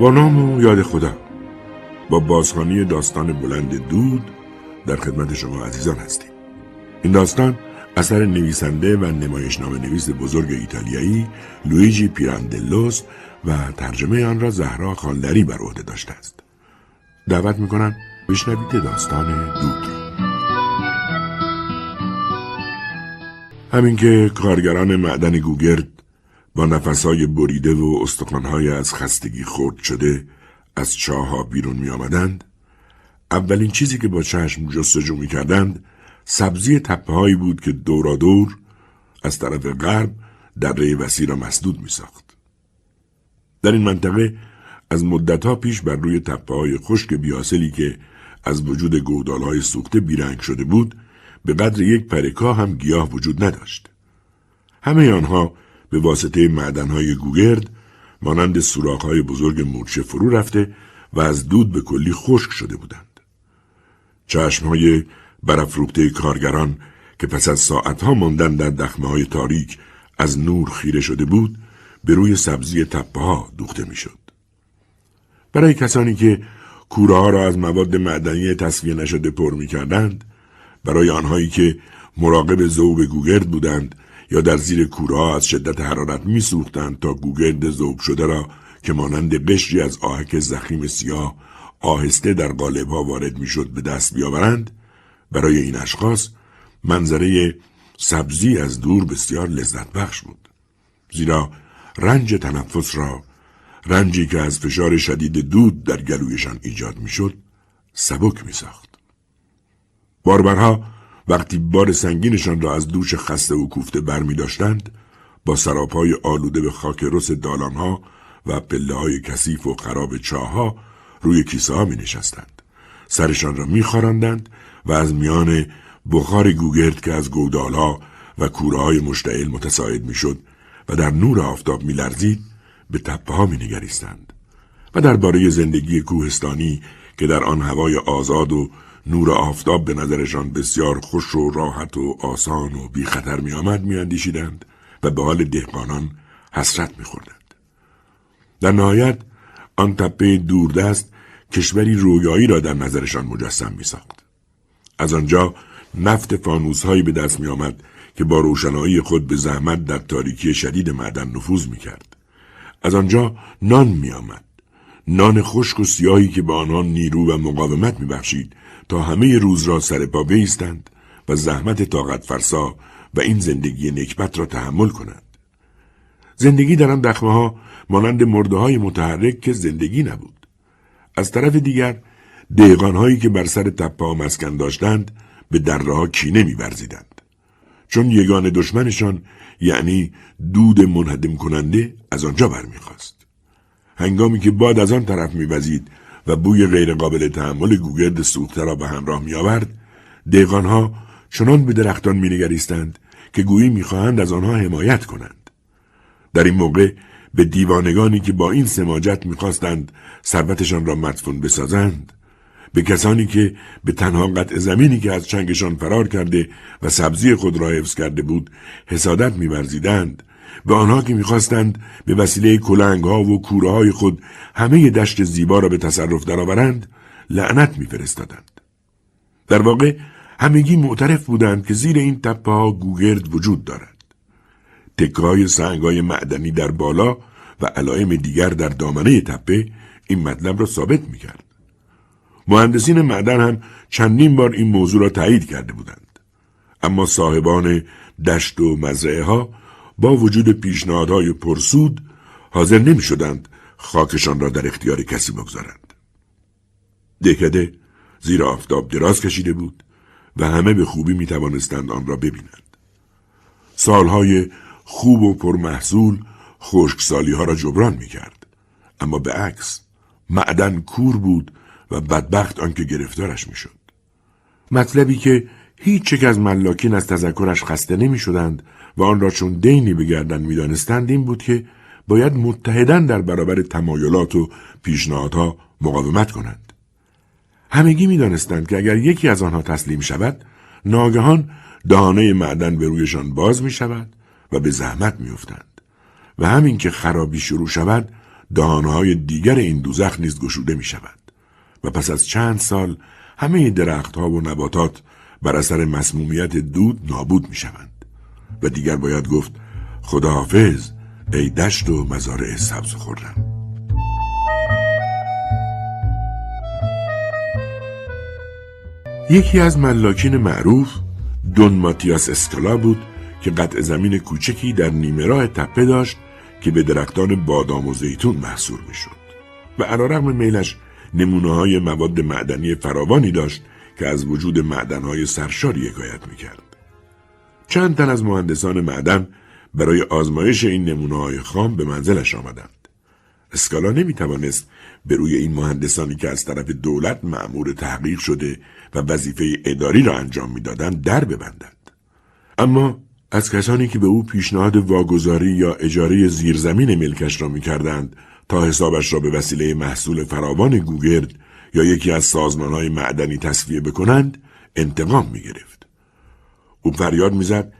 با نام و یاد خدا با بازخانی داستان بلند دود در خدمت شما عزیزان هستیم. این داستان اثر نویسنده و نمایشنامه نویس بزرگ ایتالیایی لویجی پیراندلوس و ترجمه آن را زهرا خانلری بر عهده داشته است. دعوت می‌کنم بشنوید داستان دود را همین که کارگران معدن گوگرد نفسهای بریده و استخوانهای از خستگی خورد شده از چاها بیرون می آمدند اولین چیزی که با چشم جستجو می کردند سبزی تپه هایی بود که دورا دور از طرف غرب دره وسیع را مسدود می ساخت. در این منطقه از مدتها پیش بر روی تپه های خشک بیاسلی که از وجود گودال های سوخته بیرنگ شده بود به قدر یک پرکا هم گیاه وجود نداشت. همه آنها به واسطه معدنهای گوگرد مانند های بزرگ مورچه فرو رفته و از دود به کلی خشک شده بودند. چشمهای برافروخته کارگران که پس از ساعتها ماندن در دخمه های تاریک از نور خیره شده بود به روی سبزی تپه ها دوخته می‌شد. برای کسانی که کوره ها را از مواد معدنی تصفیه نشده پر می کردند، برای آنهایی که مراقب زوب گوگرد بودند یا در زیر کوره از شدت حرارت میسوختند تا گوگرد ذوب شده را که مانند قشری از آهک زخیم سیاه آهسته در ها وارد می‌شد به دست بیاورند برای این اشخاص منظره سبزی از دور بسیار لذت بخش بود. زیرا رنج تنفس را رنجی که از فشار شدید دود در گلویشان ایجاد می‌شد سبک میساخت. باربرها وقتی بار سنگینشان را از دوش خسته و کوفته بر می داشتند با سراپای آلوده به خاک رس دالانها و پله های کثیف و خراب چاها روی کیسه ها می نشستند. سرشان را می و از میان بخار گوگرد که از گودالها و کوره های مشتعل متساعد می شد و در نور آفتاب می لرزید به تپه ها می نگریستند. و درباره زندگی کوهستانی که در آن هوای آزاد و نور آفتاب به نظرشان بسیار خوش و راحت و آسان و بی خطر می آمد می و به حال دهقانان حسرت می خوردند. در نهایت آن تپه دوردست کشوری رویایی را در نظرشان مجسم می ساخت. از آنجا نفت فانوس هایی به دست می آمد که با روشنایی خود به زحمت در تاریکی شدید معدن نفوذ می کرد. از آنجا نان می آمد. نان خشک و سیاهی که به آنها نیرو و مقاومت می بخشید تا همه روز را سر پا بیستند و زحمت طاقت فرسا و این زندگی نکبت را تحمل کنند. زندگی در آن دخمه ها مانند مرده های متحرک که زندگی نبود. از طرف دیگر دیگان هایی که بر سر تپه ها مسکن داشتند به دره ها کینه میورزیدند. چون یگان دشمنشان یعنی دود منهدم کننده از آنجا برمیخواست. هنگامی که باد از آن طرف میوزید و بوی غیرقابل تحمل گوگرد سوخته را به همراه می آورد دیگانها چنان به درختان می نگریستند که گویی می‌خواهند از آنها حمایت کنند. در این موقع به دیوانگانی که با این سماجت می‌خواستند ثروتشان را مدفون بسازند به کسانی که به تنها قطع زمینی که از چنگشان فرار کرده و سبزی خود را حفظ کرده بود حسادت میورزیدند به آنها که می‌خواستند به وسیله کلنگ ها و کوره های خود همه دشت زیبا را به تصرف درآورند لعنت میفرستادند. در واقع همگی معترف بودند که زیر این تپه ها گوگرد وجود دارد. تکای سنگ های معدنی در بالا و علائم دیگر در دامنه تپه این مطلب را ثابت می‌کرد. مهندسین معدن هم چندین بار این موضوع را تایید کرده بودند. اما صاحبان دشت و مزرعه ها با وجود پیشنهادهای پرسود حاضر نمی شدند خاکشان را در اختیار کسی بگذارند. دهکده زیر آفتاب دراز کشیده بود و همه به خوبی می توانستند آن را ببینند. سالهای خوب و پرمحصول خشکسالی ها را جبران می کرد. اما به عکس معدن کور بود و بدبخت آنکه گرفتارش می شد. مطلبی که هیچ یک از ملاکین از تذکرش خسته نمی شدند و آن را چون دینی به گردن می دانستند این بود که باید متحدن در برابر تمایلات و پیشنهادها مقاومت کنند. همگی می دانستند که اگر یکی از آنها تسلیم شود ناگهان دهانه معدن به رویشان باز می شود و به زحمت می افتند. و همین که خرابی شروع شود دهانهای دیگر این دوزخ نیز گشوده می شود و پس از چند سال همه درختها و نباتات بر اثر مسمومیت دود نابود می شوند و دیگر باید گفت خداحافظ ای دشت و مزارع سبز خورم یکی از ملاکین معروف دون ماتیاس اسکالا بود که قطع زمین کوچکی در نیمه راه تپه داشت که به درختان بادام و زیتون محصور می‌شد و علیرغم میلش نمونه های مواد معدنی فراوانی داشت که از وجود معدنهای سرشاری حکایت می‌کرد. چند تن از مهندسان معدن برای آزمایش این نمونه های خام به منزلش آمدند. اسکالا نمی توانست به روی این مهندسانی که از طرف دولت معمور تحقیق شده و وظیفه اداری را انجام می‌دادند در ببندد. اما از کسانی که به او پیشنهاد واگذاری یا اجاره زیرزمین ملکش را می‌کردند تا حسابش را به وسیله محصول فراوان گوگرد یا یکی از های معدنی تصفیه بکنند انتقام می گرفت. او فریاد می‌زد.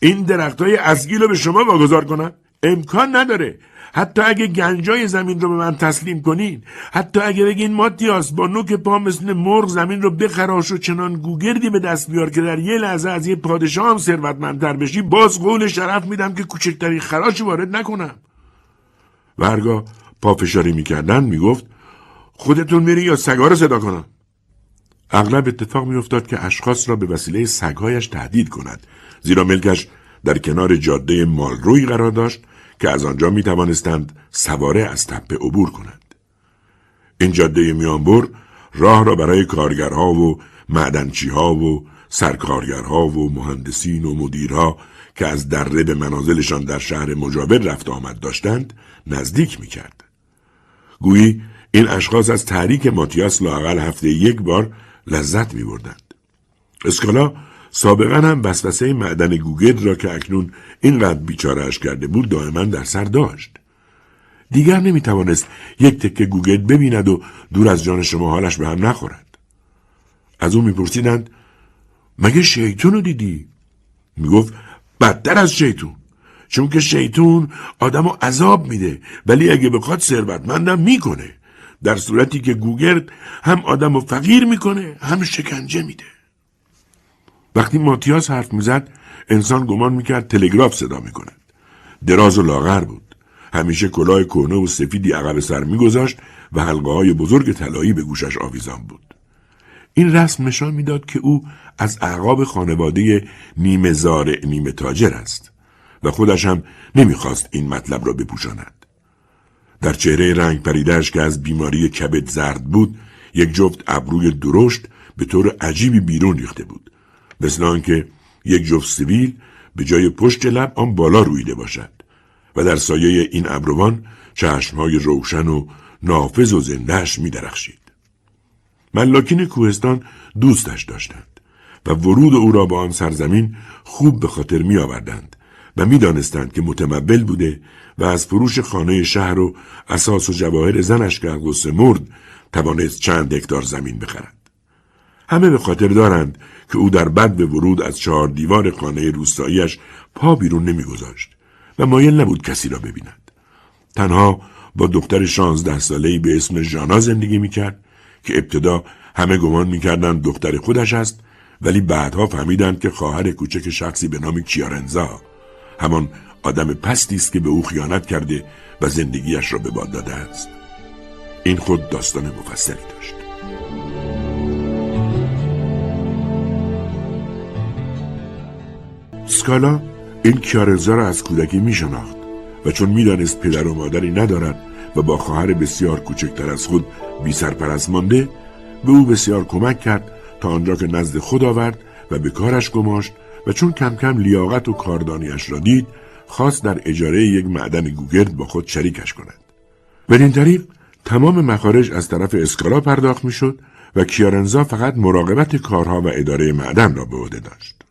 این درخت های ازگیل رو به شما واگذار کنم. امکان نداره. حتی اگه گنجای زمین رو به من تسلیم کنین حتی اگه بگین ماتیاس با نوک پا مثل مرغ زمین رو بخراش و چنان گوگردی به دست بیار که در یه لحظه از یه پادشاه هم ثروتمندتر بشی باز قول شرف میدم که کوچکترین خراشی وارد نکنم. و پافشاری می‌کردن می‌گفت خودتون میری یا سگا رو صدا کنم؟ اغلب اتفاق میافتاد که اشخاص را به وسیله سگهایش تهدید کند زیرا ملکش در کنار جاده مالروی قرار داشت که از آنجا می توانستند سواره از تپه عبور کنند. این جاده میانبر راه را برای کارگرها و معدنچیها و سرکارگرها و مهندسین و مدیرها که از دره به منازلشان در شهر مجاور رفت آمد داشتند نزدیک می کرد. گویی این اشخاص از تحریک ماتیاس لاقل هفته یک بار لذت می بردند. اسکالا سابقا هم وسوسه معدن گوگرد را که اکنون اینقدر بیچارهش کرده بود دائما در سر داشت. دیگر نمی توانست یک تکه گوگرد ببیند و دور از جان شما حالش به هم نخورد. از او میپرسیدند مگه شیطون رو دیدی؟ می‌گفت بدتر از شیطون. چون که شیطون آدم رو عذاب میده ولی اگه بخواد ثروتمندم می‌کنه. در صورتی که گوگرد هم آدم رو فقیر می‌کنه هم شکنجه میده. وقتی ماتیاس حرف می‌زد انسان گمان می‌کرد تلگراف صدا می‌کند. دراز و لاغر بود. همیشه کلاه کهنه و سفیدی عقب سر میگذاشت و حلقه های بزرگ طلایی به گوشش آویزان بود. این رسم نشان می‌داد که او از اعقاب خانواده نیمه زارع نیمه تاجر است و خودش هم نمی‌خواست این مطلب را بپوشاند. در چهره رنگ پریدهش که از بیماری کبد زرد بود یک جفت ابروی درشت به طور عجیبی بیرون ریخته بود مثل آنکه یک جفت سیبیل به جای پشت لب آن بالا رویده باشد و در سایه این ابروان چشمهای روشن و نافذ و زندهش می درخشید. ملاکین کوهستان دوستش داشتند و ورود او را به آن سرزمین خوب به خاطر می آوردند و می دانستند که متمول بوده و از فروش خانه شهر و اساس و جواهر زنش که از مرد توانست چند هکتار زمین بخرد. همه به خاطر دارند که او در بد به ورود از چهار دیوار خانه روستاییش پا بیرون نمیگذاشت و مایل نبود کسی را ببیند. تنها با دختر شانزده ساله‌ای به اسم ژانا زندگی می‌کرد که ابتدا همه گمان می‌کردند دختر خودش است ولی بعدها فهمیدند که خواهر کوچک شخصی به نام کیارنزا همان آدم پستی است که به او خیانت کرده و زندگیش را به باد داده است. این خود داستان مفصلی داشت. سکالا این کیارزا را از کودکی می شناخت و چون می‌دانست پدر و مادری ندارد و با خواهر بسیار کوچکتر از خود بی سرپرست مانده به او بسیار کمک کرد تا آنجا که نزد خود آورد و به کارش گماشت و چون کم کم لیاقت و کاردانیش را دید خواست در اجاره یک معدن گوگرد با خود شریکش کند. بدین طریق تمام مخارج از طرف اسکالا پرداخت می‌شد و کیارنزا فقط مراقبت کارها و اداره معدن را به عهده داشت.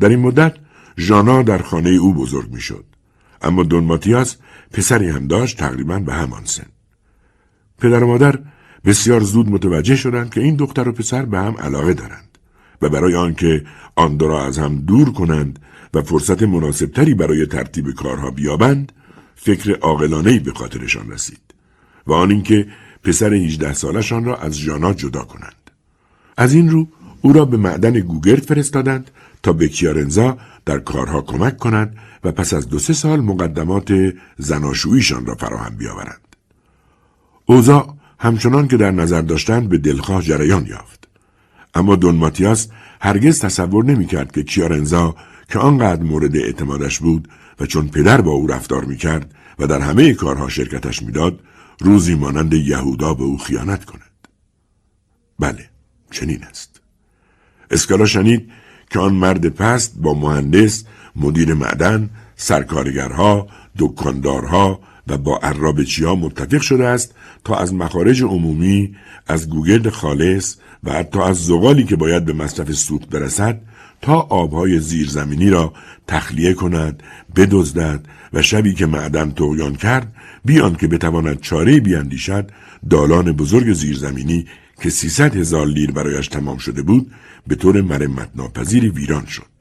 در این مدت ژانا در خانه او بزرگ می‌شد. اما دون ماتیاس پسری هم داشت تقریبا به همان سن. پدر و مادر بسیار زود متوجه شدند که این دختر و پسر به هم علاقه دارند و برای آنکه آن دو را از هم دور کنند و فرصت مناسبتری برای ترتیب کارها بیابند فکر عاقلانهای به خاطرشان رسید و آن اینکه پسر 18 سالشان را از ژانا جدا کنند از این رو او را به معدن گوگرد فرستادند تا به کیارنزا در کارها کمک کنند و پس از دو سه سال مقدمات زناشوییشان را فراهم بیاورند. اوزا همچنان که در نظر داشتند به دلخواه جریان یافت. اما دون ماتیاس هرگز تصور نمی‌کرد که کیارنزا که آنقدر مورد اعتمادش بود و چون پدر با او رفتار می‌کرد و در همه کارها شرکتش می‌داد روزی مانند یهودا به او خیانت کند. بله، چنین است. اسکالا شنید که آن مرد پست با مهندس، مدیر معدن، سرکارگرها، دکاندارها و با عرابچی ها متفق شده است تا از مخارج عمومی از گوگرد خالص و حتی از زغالی که باید به مصرف سوخت برسد تا آبهای زیرزمینی را تخلیه کند بدزدد و شبی که معدن تویان کرد بیان که بتواند چاره بیاندیشد دالان بزرگ زیرزمینی که سیصد هزار لیر برایش تمام شده بود به طور مرمت ناپذیری ویران شد.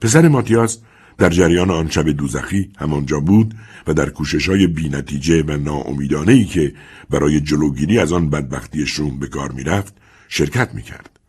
پسر ماتیاس در جریان آن شب دوزخی همانجا بود و در کوشش های بی نتیجه و ناامیدانه ای که برای جلوگیری از آن بدبختی شوم به کار می‌رفت شرکت می‌کرد.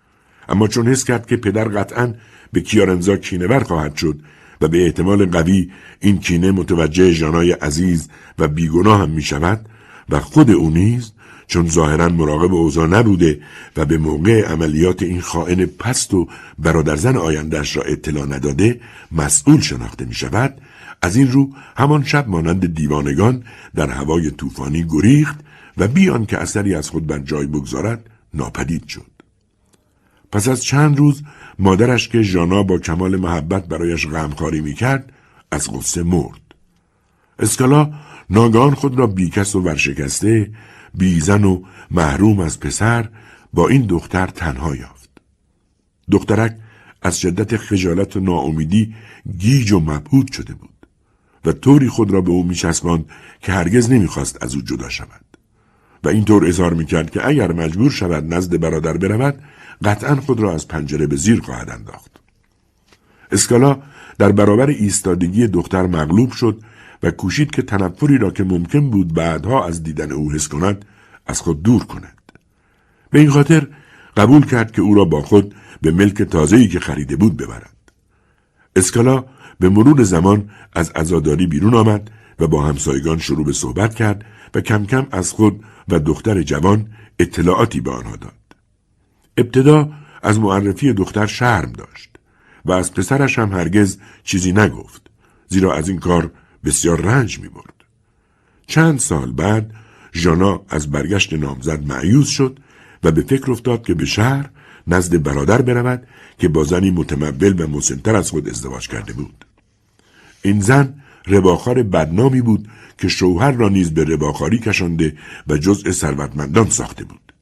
اما چون حس کرد که پدر قطعا به کیارنزا کینور خواهد شد و به احتمال قوی این کینه متوجه جانای عزیز و بیگناه هم می شود و خود او نیز چون ظاهرا مراقب اوضاع نبوده و به موقع عملیات این خائن پست و برادرزن آیندهش را اطلاع نداده مسئول شناخته می شود از این رو همان شب مانند دیوانگان در هوای طوفانی گریخت و بیان که اثری از خود بر جای بگذارد ناپدید شد. پس از چند روز مادرش که ژانا با کمال محبت برایش غمخواری می‌کرد از غصه مرد اسکالا ناگان خود را بیکس و ورشکسته بیزن و محروم از پسر با این دختر تنها یافت. دخترک از شدت خجالت و ناامیدی گیج و مبهود شده بود و طوری خود را به او میچسباند که هرگز نمی‌خواست از او جدا شود و اینطور اظهار می‌کرد که اگر مجبور شود نزد برادر برود قطعا خود را از پنجره به زیر خواهد انداخت. اسکالا در برابر ایستادگی دختر مغلوب شد و کوشید که تنفری را که ممکن بود بعدها از دیدن او حس کند از خود دور کند. به این خاطر قبول کرد که او را با خود به ملک تازه‌ای که خریده بود ببرد. اسکالا به مرور زمان از عزاداری بیرون آمد و با همسایگان شروع به صحبت کرد و کم کم از خود و دختر جوان اطلاعاتی به آنها داد. ابتدا از معرفی دختر شرم داشت و از پسرش هم هرگز چیزی نگفت زیرا از این کار بسیار رنج می برد. چند سال بعد ژانا از برگشت نامزد معیوز شد و به فکر افتاد که به شهر نزد برادر برود که با زنی متمول و مسنتر از خود ازدواج کرده بود. این زن رباخار بدنامی بود که شوهر را نیز به رباخاری کشانده و جزء ثروتمندان ساخته بود.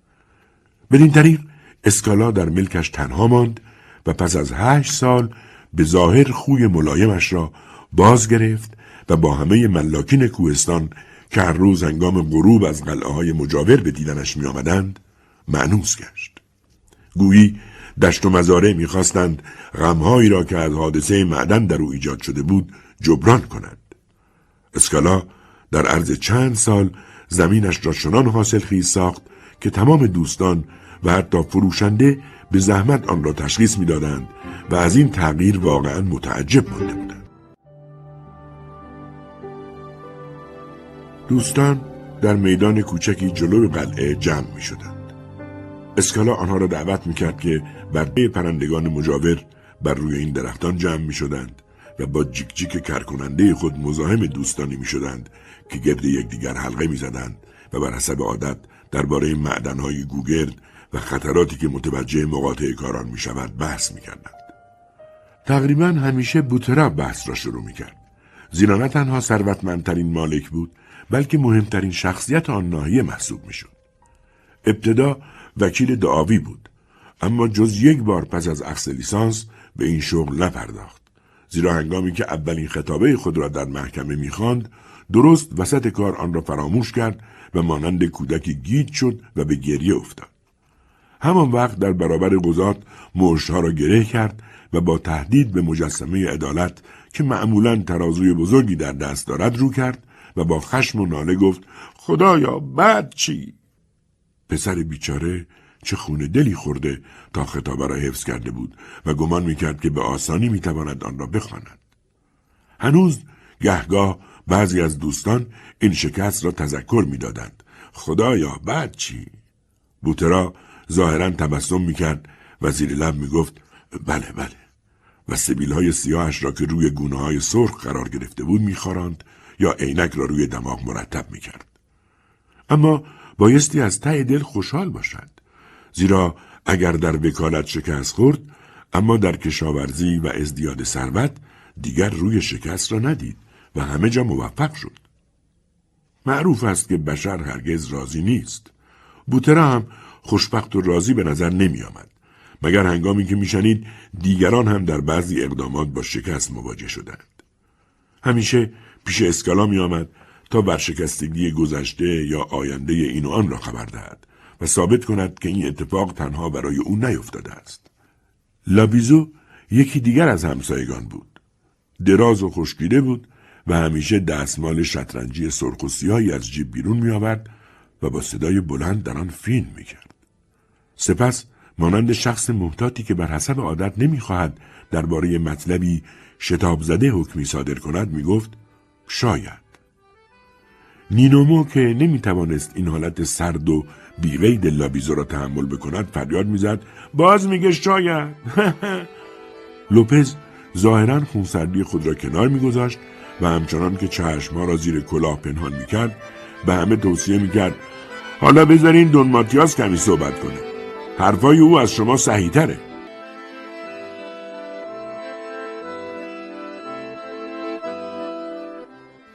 بدین طریق اسکالا در ملکش تنها ماند و پس از هشت سال به ظاهر خوی ملایمش را باز گرفت و با همه ملاکین کوهستان که هر روز هنگام غروب از قلعه های مجاور به دیدنش می آمدند معنوس گشت. گویی دشت و مزاره می‌خواستند غمهایی را که از حادثه معدن در او ایجاد شده بود جبران کنند. اسکالا در عرض چند سال زمینش را چنان حاصل خیز ساخت که تمام دوستان و حتی فروشنده به زحمت آن را تشخیص می‌دادند و از این تغییر واقعا متعجب مانده بودند. دوستان در میدان کوچکی جلوی قلعه جمع می شدند. اسکالا آنها را دعوت می کرد که برده پرندگان مجاور بر روی این درختان جمع می شدند و با جیک جیک کرکننده خود مزاحم دوستانی می شدند که گرد یکدیگر حلقه می زدند و بر حسب عادت درباره معدنهای گوگرد و خطراتی که متوجه مقاطع کاران می شود بحث می کردند. تقریبا همیشه بوترا بحث را شروع می کرد. زیرا نه تنها ثروتمندترین مالک بود بلکه مهمترین شخصیت آن ناحیه محسوب می‌شد. ابتدا وکیل دعاوی بود اما جز یک بار پس از اخذ لیسانس به این شغل نپرداخت زیرا هنگامی که اولین خطابه خود را در محکمه می‌خواند درست وسط کار آن را فراموش کرد و مانند کودکی گیج شد و به گریه افتاد همان وقت در برابر قضات مشتها را گره کرد و با تهدید به مجسمه عدالت که معمولا ترازوی بزرگی در دست دارد رو کرد و با خشم و ناله گفت خدایا بعد چی؟ پسر بیچاره چه خونه دلی خورده تا خطابه را حفظ کرده بود و گمان می‌کرد که به آسانی می‌تواند آن را بخواند. هنوز گهگاه بعضی از دوستان این شکست را تذکر می‌دادند. خدایا بعد چی؟ بوترا ظاهرا تبسم می‌کرد و زیر لب می‌گفت بله بله و سبیل های سیاهش را که روی گونه های سرخ قرار گرفته بود میخواراند یا عینک را روی دماغ مرتب می‌کرد. اما بایستی از ته دل خوشحال باشد. زیرا اگر در وکالت شکست خورد اما در کشاورزی و ازدیاد ثروت دیگر روی شکست را ندید و همه جا موفق شد. معروف است که بشر هرگز راضی نیست. بوترا هم خوشبخت و راضی به نظر نمی آمد. مگر هنگامی که میشنید دیگران هم در بعضی اقدامات با شکست مواجه شدند. همیشه پیش اسکالا می آمد تا برشکستگی گذشته یا آینده این و آن را خبر دهد و ثابت کند که این اتفاق تنها برای او نیفتاده است. لابیزو یکی دیگر از همسایگان بود. دراز و خشکیده بود و همیشه دستمال شطرنجی سرخ و از جیب بیرون می آورد و با صدای بلند در آن فیلم می کرد. سپس مانند شخص محتاطی که بر حسب عادت نمی‌خواهد درباره مطلبی شتاب زده حکمی صادر کند می گفت شاید. نینومو که نمی توانست این حالت سرد و بیقید لابیزو را تحمل بکند فریاد می‌زد باز میگه شاید لوپز ظاهرا خونسردی خود را کنار میگذاشت و همچنان که چشمها را زیر کلاه پنهان می‌کرد به همه توصیه می‌کرد حالا بذارین دون ماتیاس کمی صحبت کنه حرفای او از شما صحیح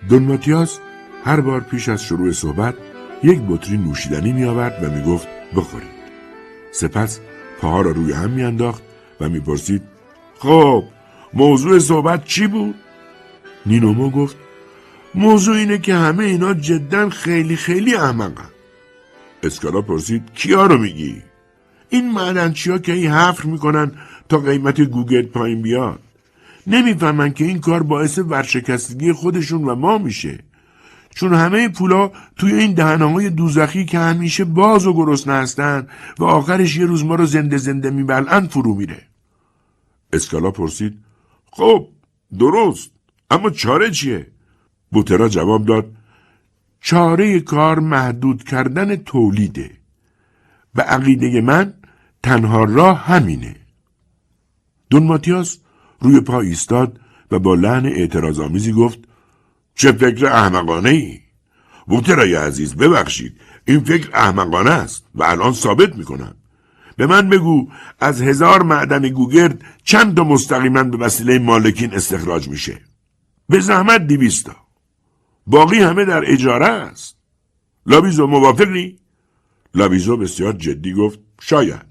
دون ماتیاس هر بار پیش از شروع صحبت یک بطری نوشیدنی می آورد و می گفت بخورید. سپس پاها را روی هم می انداخت و می پرسید خب موضوع صحبت چی بود؟ نینومو گفت موضوع اینه که همه اینا جدا خیلی خیلی احمقن. اسکالا پرسید کیا رو میگی؟ این معدنچی ها که این حفر می‌کنن تا قیمت گوگل پایین بیاد. نمی‌فهمن که این کار باعث ورشکستگی خودشون و ما میشه. چون همه پولا توی این های دوزخی که همیشه باز و گرسنه هستن و آخرش یه روز ما رو زنده زنده میبلن فرو میره. اسکالا پرسید خب درست اما چاره چیه؟ بوترا جواب داد چاره کار محدود کردن تولیده و عقیده من تنها راه همینه. دون ماتیاس روی پا ایستاد و با لحن اعتراض آمیزی گفت چه فکر احمقانه ای؟ بوترای عزیز ببخشید این فکر احمقانه است و الان ثابت می‌کنم به من بگو از هزار معدن گوگرد چند تا مستقیما به وسیله مالکین استخراج میشه به زحمت دیویستا باقی همه در اجاره است لابیزو موافقی؟ لابیزو بسیار جدی گفت شاید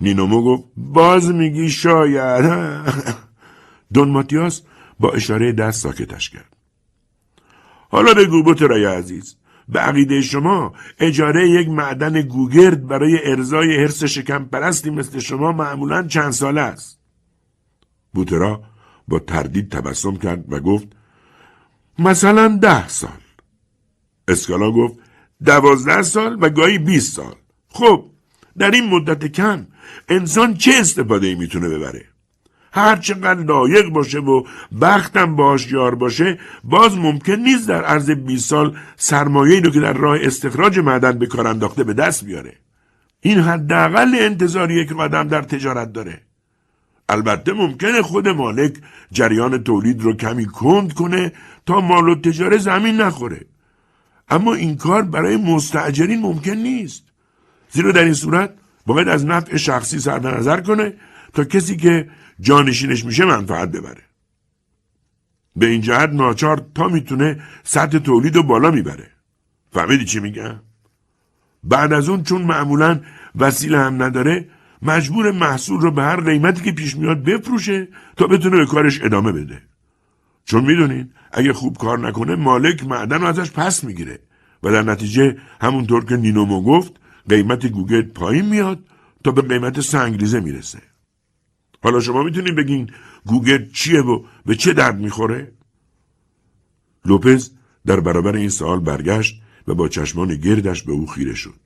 نینومو گفت باز میگی شاید دون ماتیاس با اشاره دست ساکتش کرد. حالا بگو بوترای عزیز به عقیده شما اجاره یک معدن گوگرد برای ارزای حرس شکم پرستی مثل شما معمولا چند ساله است؟ بوترا با تردید تبسم کرد و گفت مثلا ده سال. اسکالا گفت دوازده سال و گاهی بیست سال. خب در این مدت کم انسان چه استفاده ای می‌تونه ببره؟ هر چقدر لایق باشه و بختم باش یار باشه باز ممکن نیست در عرض 20 سال سرمایه رو که در راه استخراج معدن به کار انداخته به دست بیاره این حداقل انتظاریه که آدم در تجارت داره البته ممکنه خود مالک جریان تولید رو کمی کند کنه تا مال و تجاره زمین نخوره اما این کار برای مستعجرین ممکن نیست. زیرا در این صورت باید از نفع شخصی سر نظر کنه تا کسی که جانشینش میشه منفعت ببره. به این جهت ناچار تا می‌تونه سطح تولید رو بالا می‌بره. فهمیدی چی میگم؟ بعد از اون چون معمولا وسیله هم نداره مجبور محصول رو به هر قیمتی که پیش میاد بفروشه تا بتونه به کارش ادامه بده. چون می‌دونین اگه خوب کار نکنه مالک معدن رو ازش پس می‌گیره و در نتیجه همونطور که نینومو گفت قیمت گوگرد پایین میاد تا به قیمت سنگریزه می‌رسه حالا شما می‌تونین بگین گوگرد چیه و به چه درد می‌خوره؟ لوپز در برابر این سوال برگشت و با چشمان گردش به او خیره شد.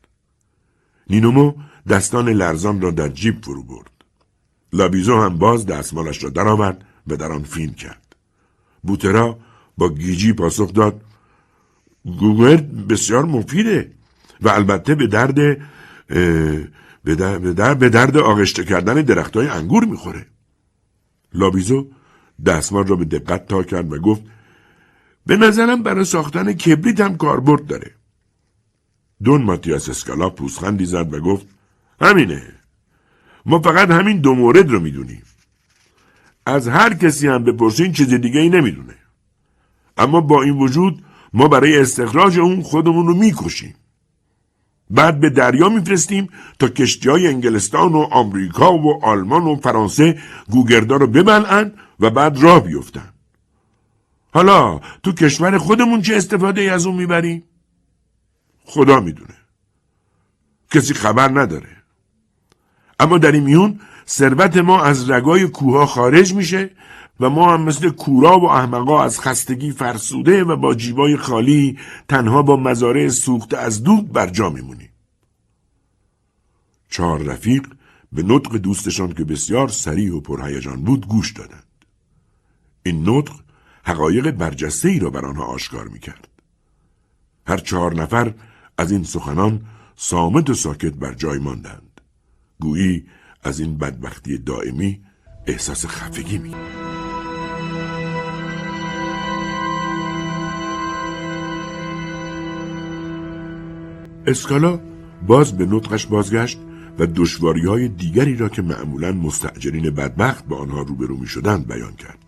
نینومو دستان لرزان را در جیب فرو برد. لابیزو هم باز دستمالش را درآورد و در آن فین کرد. بوترا با گیجی پاسخ داد گوگرد بسیار مفیده و البته به درد به درد, به درد آغشته کردن درخت های انگور می‌خوره. لابیزو دستمال را به دقت تا کرد و گفت به نظرم برای ساختن کبریت هم کاربرد داره. دون ماتیاس اسکالا پوسخندی زد و گفت همینه. ما فقط همین دو مورد رو می‌دونیم. از هر کسی هم بپرسین چیز دیگه ای نمی‌دونه. اما با این وجود ما برای استخراج اون خودمون رو می‌کشیم. بعد به دریا میفرستیم تا کشتی های انگلستان و آمریکا و آلمان و فرانسه گوگردا رو ببلعن و بعد راه بیفتن. حالا تو کشور خودمون چه استفاده از اون می‌بریم؟ خدا می‌دونه. کسی خبر نداره. اما در این میون ثروت ما از رگای کوها خارج میشه و ما هم مثل کورا و احمقا از خستگی فرسوده و با جیبای خالی تنها با مزارع سوخته از دود بر جا میمونیم. چهار رفیق به نطق دوستشان که بسیار سریع و پرهیجان بود گوش دادند. این نطق حقایق برجسته ای را بر آنها آشکار می کرد. هر چهار نفر از این سخنان سامت و ساکت بر جای ماندند. گویی از این بدبختی دائمی احساس خفگی می اسکالا باز به نطقش بازگشت و دشواری های دیگری را که معمولا مستعجرین بدبخت با آنها روبرو می شدند بیان کرد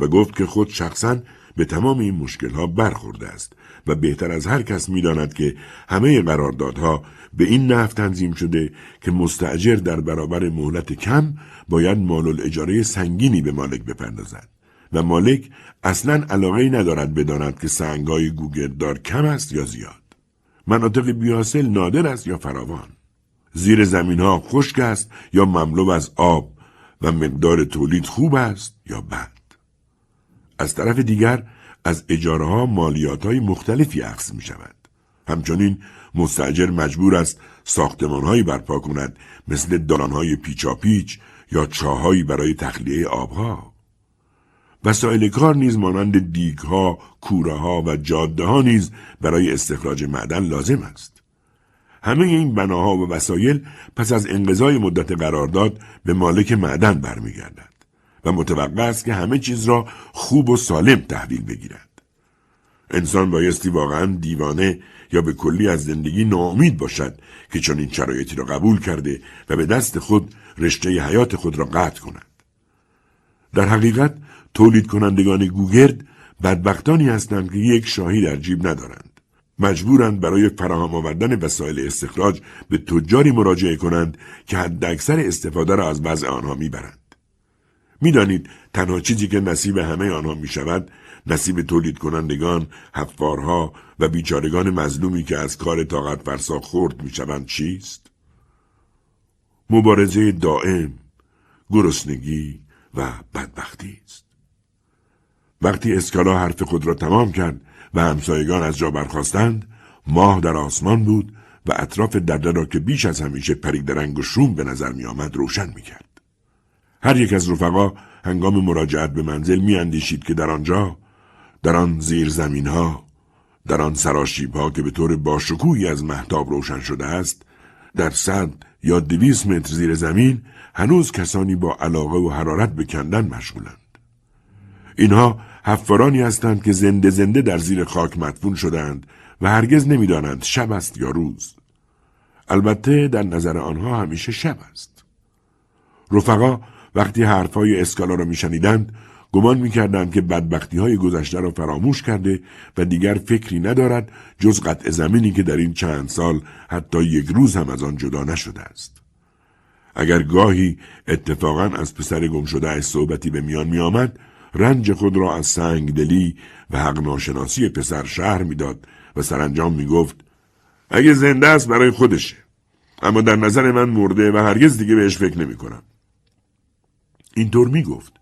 و گفت که خود شخصا به تمام این مشکل ها برخورده است و بهتر از هر کس می‌داند که همه قراردادها به این نحو تنظیم شده که مستعجر در برابر مهلت کم باید مال الاجاره سنگینی به مالک بپردازد. و مالک اصلا علاقه ندارد بداند که سنگای گوگردار کم است یا زیاد. مناطق بیاسل نادر است یا فراوان. زیر زمین ها خشک است یا مملو از آب و مقدار تولید خوب است یا بد. از طرف دیگر از اجاره ها مالیات های مختلفی اخذ می شود. همچنین مستجر مجبور است ساختمان هایی برپا کند مثل دالان های پیچاپیچ یا چاهایی برای تخلیه آبها. وسایل کار نیز مانند دیگ ها، کوره ها و جاده ها نیز برای استخراج معدن لازم است. همه این بناها و وسایل پس از انقضای مدت قرارداد به مالک معدن برمیگردند. و متوقع است که همه چیز را خوب و سالم تحویل بگیرد. انسان بایستی واقعا دیوانه یا به کلی از زندگی ناامید باشد که چنین شرایطی را قبول کرده و به دست خود رشته حیات خود را قطع کند. در حقیقت تولید کنندگان گوگرد بدبختانی هستند که یک شاهی در جیب ندارند. مجبورند برای فراهم آوردن وسایل استخراج به تجاری مراجعه کنند که حداکثر استفاده را از بعض آنها می‌برند. می‌دانید تنها چیزی که نصیب همه آنها می شود نصیب تولید کنندگان، حفارها و بیچارگان مظلومی که از کار طاقت فرسا خورد می شوند چیست؟ مبارزه دائم، گرسنگی و بدبختی است. وقتی اسکالا حرف خود را تمام کرد و همسایگان از جا برخواستند، ماه در آسمان بود و اطراف درده را که بیش از همیشه پریدرنگ و شوم به نظر می آمد روشن می کرد. هر یک از رفقا هنگام مراجعت به منزل می اندیشید که در آنجا در آن زیر زمین ها در آن سراشیب ها که به طور باشکوهی از محتاب روشن شده است در صد یا دویست متر زیر زمین هنوز کسانی با علاقه و حرارت به کندن مشغولند. اینها حفارانی هستند که زنده زنده در زیر خاک مدفون شدند و هرگز نمی‌دانند شب است یا روز. البته در نظر آنها همیشه شب است. رفقا وقتی حرفهای اسکالا را میشنیدند گمان می‌کردند که بدبختی های گذشته را فراموش کرده و دیگر فکری ندارد جز قطع زمینی که در این چند سال حتی یک روز هم از آن جدا نشده است. اگر گاهی اتفاقا از پسر گم شده از صحبتی به میان میآمد رنج خود را از سنگ دلی و حق ناشناسی پسر شهر می‌داد و سرانجام می‌گفت اگه زنده است برای خودشه اما در نظر من مرده و هرگز دیگه بهش فکر نمی کنم. اینطور می گفت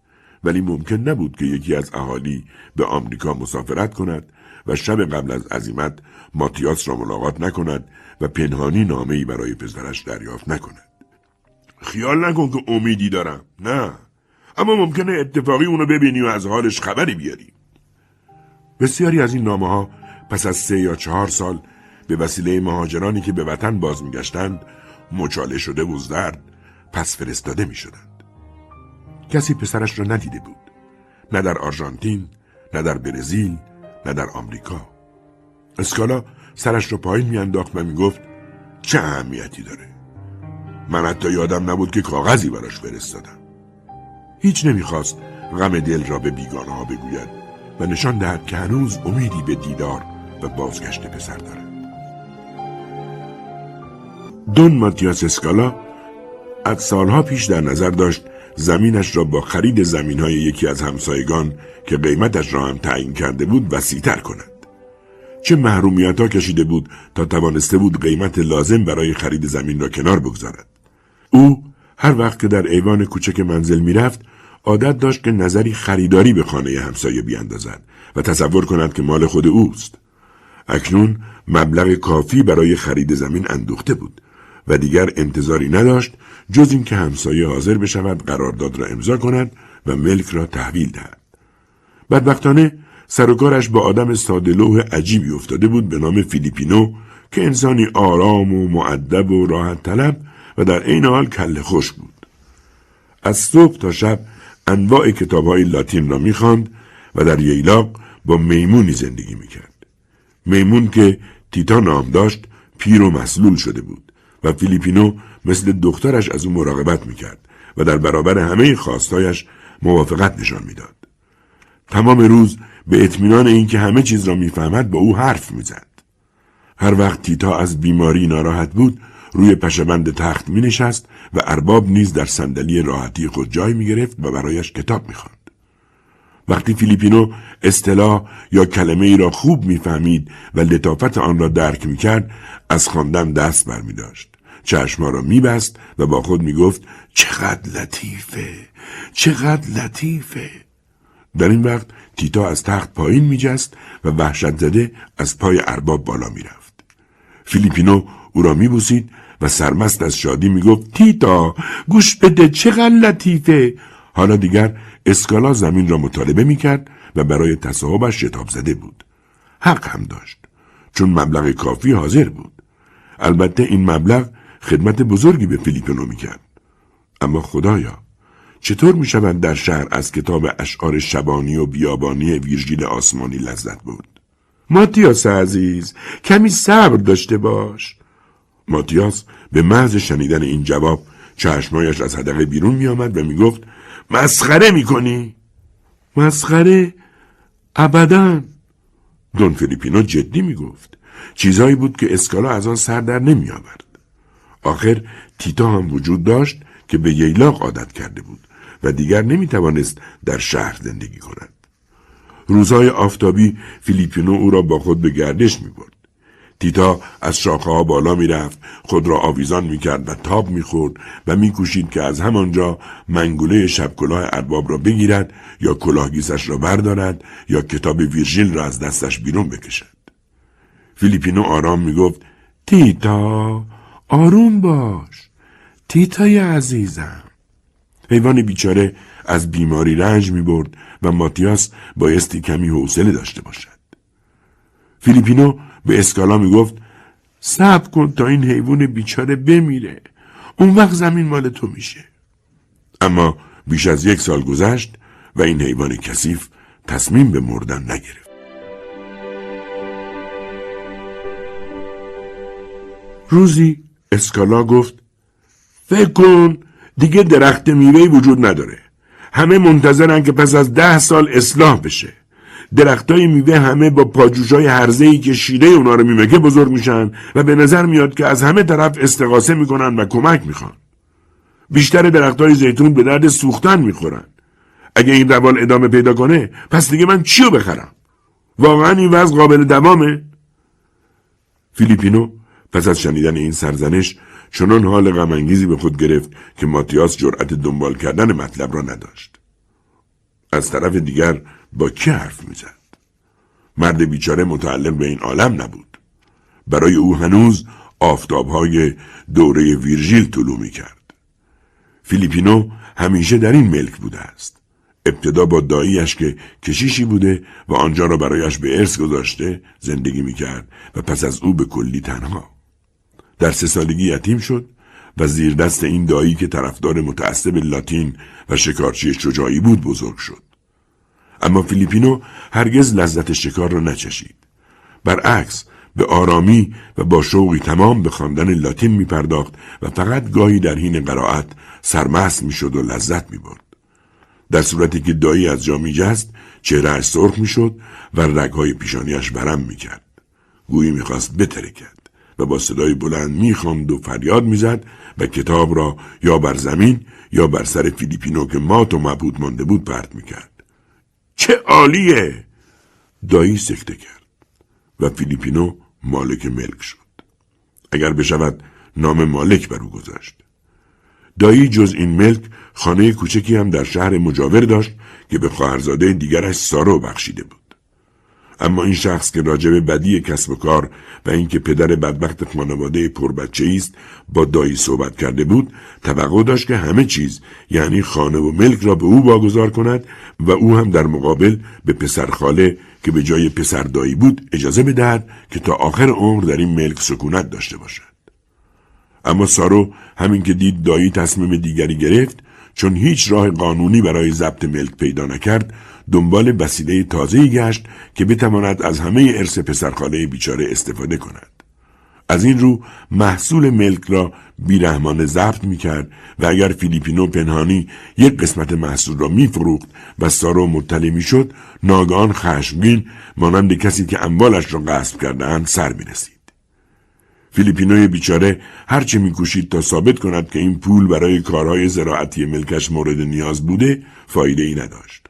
ولی ممکن نبود که یکی از اهالی به آمریکا مسافرت کند و شب قبل از عزیمت ماتیاس را ملاقات نکند و پنهانی نامه ای برای پسرش دریافت نکند. خیال نکن که امیدی دارم. نه. اما ممکنه اتفاقی اونو ببینی و از حالش خبری بیاری. بسیاری از این نامه ها پس از سه یا چهار سال به وسیله مهاجرانی که به وطن باز میگشتند مچاله شده و زرد پس فرستاده می شدند. کسی پسرش را ندیده بود. نه در آرژانتین، نه در برزیل، نه در آمریکا. اسکالا سرش را پایین میانداخت و می‌گفت چه اهمیتی داره من حتی یادم نبود که کاغذی براش فرستادم هیچ نمی‌خواست غم دل را به بیگانه ها بگوید و نشان دهد که هنوز امیدی به دیدار و بازگشت پسر دارد دون ماتیاس اسکالا از سالها پیش در نظر داشت زمینش را با خرید زمین های یکی از همسایگان که قیمتش را هم تعیین کرده بود وسیعتر کند. چه محرومیت ها کشیده بود تا توانسته بود قیمت لازم برای خرید زمین را کنار بگذارد. او هر وقت که در ایوان کوچک منزل می‌رفت عادت داشت که نظری خریداری به خانه همسایه بیاندازد و تصور کند که مال خود اوست. اکنون مبلغ کافی برای خرید زمین اندوخته بود و دیگر انتظاری نداشت جز اینکه همسایه حاضر بشود قرارداد را امضا کند و ملک را تحویل دهد. بدبختانه سرکارش با آدم سادلوه عجیبی افتاده بود به نام فیلیپینو که انسانی آرام و معدب و راحت طلب و در عین حال کله خوش بود. از صبح تا شب انواع کتاب های لاتین را می‌خواند و در ییلاق با میمونی زندگی می‌کرد. میمون که تیتا نام داشت پیر و مسلول شده بود و فیلیپینو مثل دخترش از او مراقبت می‌کرد و در برابر همه خواستایش موافقت نشان می‌داد. تمام روز به اطمینان اینکه همه چیز را می‌فهمد با او حرف می‌زد. هر وقت تیتا از بیماری ناراحت بود روی پشبند تخت می نشست و ارباب نیز در صندلی راحتی خود جای می گرفت و برایش کتاب می. وقتی فیلیپینو اصطلاح یا کلمه ای را خوب می‌فهمید و لطافت آن را درک می کرد از خواندن دست بر می داشت. چشما را میبست و با خود می‌گفت چقدر لطیفه چقدر لطیفه. در این وقت تیتا از تخت پایین میجست و وحشت زده از پای ارباب بالا می‌رفت. فیلیپینو او را میبوسید و سرمست از شادی می‌گفت تیتا گوش بده چقدر لطیفه. حالا دیگر اسکالا زمین را مطالبه می‌کرد و برای تصاحبش شتاب زده بود. حق هم داشت چون مبلغ کافی حاضر بود. البته این مبلغ خدمت بزرگی به فیلیپینو می‌کرد اما خدایا چطور می شود در شهر از کتاب اشعار شبانی و بیابانی ویرژیل آسمانی لذت بود؟ ماتیاس عزیز کمی صبر داشته باش ماتیاس به محض شنیدن این جواب چشمایش از حدقه بیرون می آمد و می گفت مسخره می کنی؟ مسخره؟ ابدا دون فیلیپینو جدی می گفت چیزهایی بود که اسکالا از آن سر در نمی آورد آخر تیتا هم وجود داشت که به ییلاق عادت کرده بود و دیگر نمی توانست در شهر زندگی کند. روزهای آفتابی فیلیپینو او را با خود به گردش می برد. تیتا از شاخه ها بالا می رفت، خود را آویزان می کرد و تاب می خورد و می کوشید که از همانجا منگوله شب کلاه ارباب را بگیرد یا کلاهگیسش را بردارد یا کتاب ویرژیل را از دستش بیرون بکشد. فیلیپینو آرام می گفت تیتا آروم باش تیتای عزیزم حیوان بیچاره از بیماری رنج می برد و ماتیاس بایستی کمی حوصله داشته باشد. فیلیپینو به اسکالا می گفت صبر کن تا این حیوان بیچاره بمیره. اون وقت زمین مال تو میشه. اما بیش از یک سال گذشت و این حیوان کثیف تصمیم به مردن نگرفت. روزی اسکالا گفت فکر کن دیگه درخت میوه وجود نداره. همه منتظرن که پس از ده سال اصلاح بشه. درختای میوه همه با پاجوشای هرزه ای که شیره اونا رو میمکه بزرگ میشن و به نظر میاد که از همه طرف استقاسه می‌کنن و کمک می‌خوان. بیشتر درختای زیتون به درد سوختن می‌خورن. اگه این روال ادامه پیدا کنه پس دیگه من چیو بخرم؟ واقعا این وضع قابل دوامه. فیلیپینو پس از شنیدن این سرزنش چنان حال غمانگیزی به خود گرفت که ماتیاس جرأت دنبال کردن مطلب را نداشت از طرف دیگر با کی حرف می‌زد مرد بیچاره متعلق به این عالم نبود برای او هنوز آفتابهای دوره ویرژیل طلوع می کرد. فیلیپینو همیشه در این ملک بوده است. ابتدا با داییش که کشیشی بوده و آنجا را برایش به ارث گذاشته زندگی می کرد و پس از او به کلی تنها. در سه سالگی یتیم شد و زیر دست این دایی که طرفدار متعصب لاتین و شکارچی شجاعی بود بزرگ شد. اما فیلیپینو هرگز لذت شکار را نچشید. برعکس به آرامی و با شوقی تمام به خواندن لاتین می پرداخت و فقط گاهی در حین قرائت سرمست می شد و لذت می برد. در صورتی که دایی از جا می جست چهرهش سرخ می شد و رگهای پیشانیش برم می کرد. گویی می خواست بترکد و با صدای بلند می و فریاد می زد و کتاب را یا بر زمین یا بر سر فیلیپینو که مات و مبهوت مانده بود پرت می کرد. چه عالیه! دایی سکته کرد و فیلیپینو مالک ملک شد. اگر بشود نام مالک بر او گذاشت. دایی جز این ملک خانه کوچکی هم در شهر مجاور داشت که به خواهرزاده دیگرش سارو بخشیده بود. اما این شخص که راجب بدی کسب و کار و اینکه پدر بدبخت خانواده پربچه است با دایی صحبت کرده بود توقع داشت که همه چیز یعنی خانه و ملک را به او واگذار کند و او هم در مقابل به پسر خاله که به جای پسر دایی بود اجازه بدهد که تا آخر عمر در این ملک سکونت داشته باشد. اما سارو همین که دید دایی تصمیم دیگری گرفت چون هیچ راه قانونی برای ضبط ملک پیدا نکرد دنبال وسیله تازه‌ای گشت که بتواند از همه ارث پسرخاله بیچاره استفاده کند از این رو محصول ملک را بیرحمانه ضبط می کرد و اگر فیلیپینو پنهانی یک قسمت محصول را می فروخت و سارو مطلع می شد ناگان خشمگین مانند کسی که اموالش را غصب کردهاند سر می رسید. فیلیپینوی بیچاره هرچه میکوشید تا ثابت کند که این پول برای کارهای زراعتی ملکش مورد نیاز بوده فایده ای نداشت.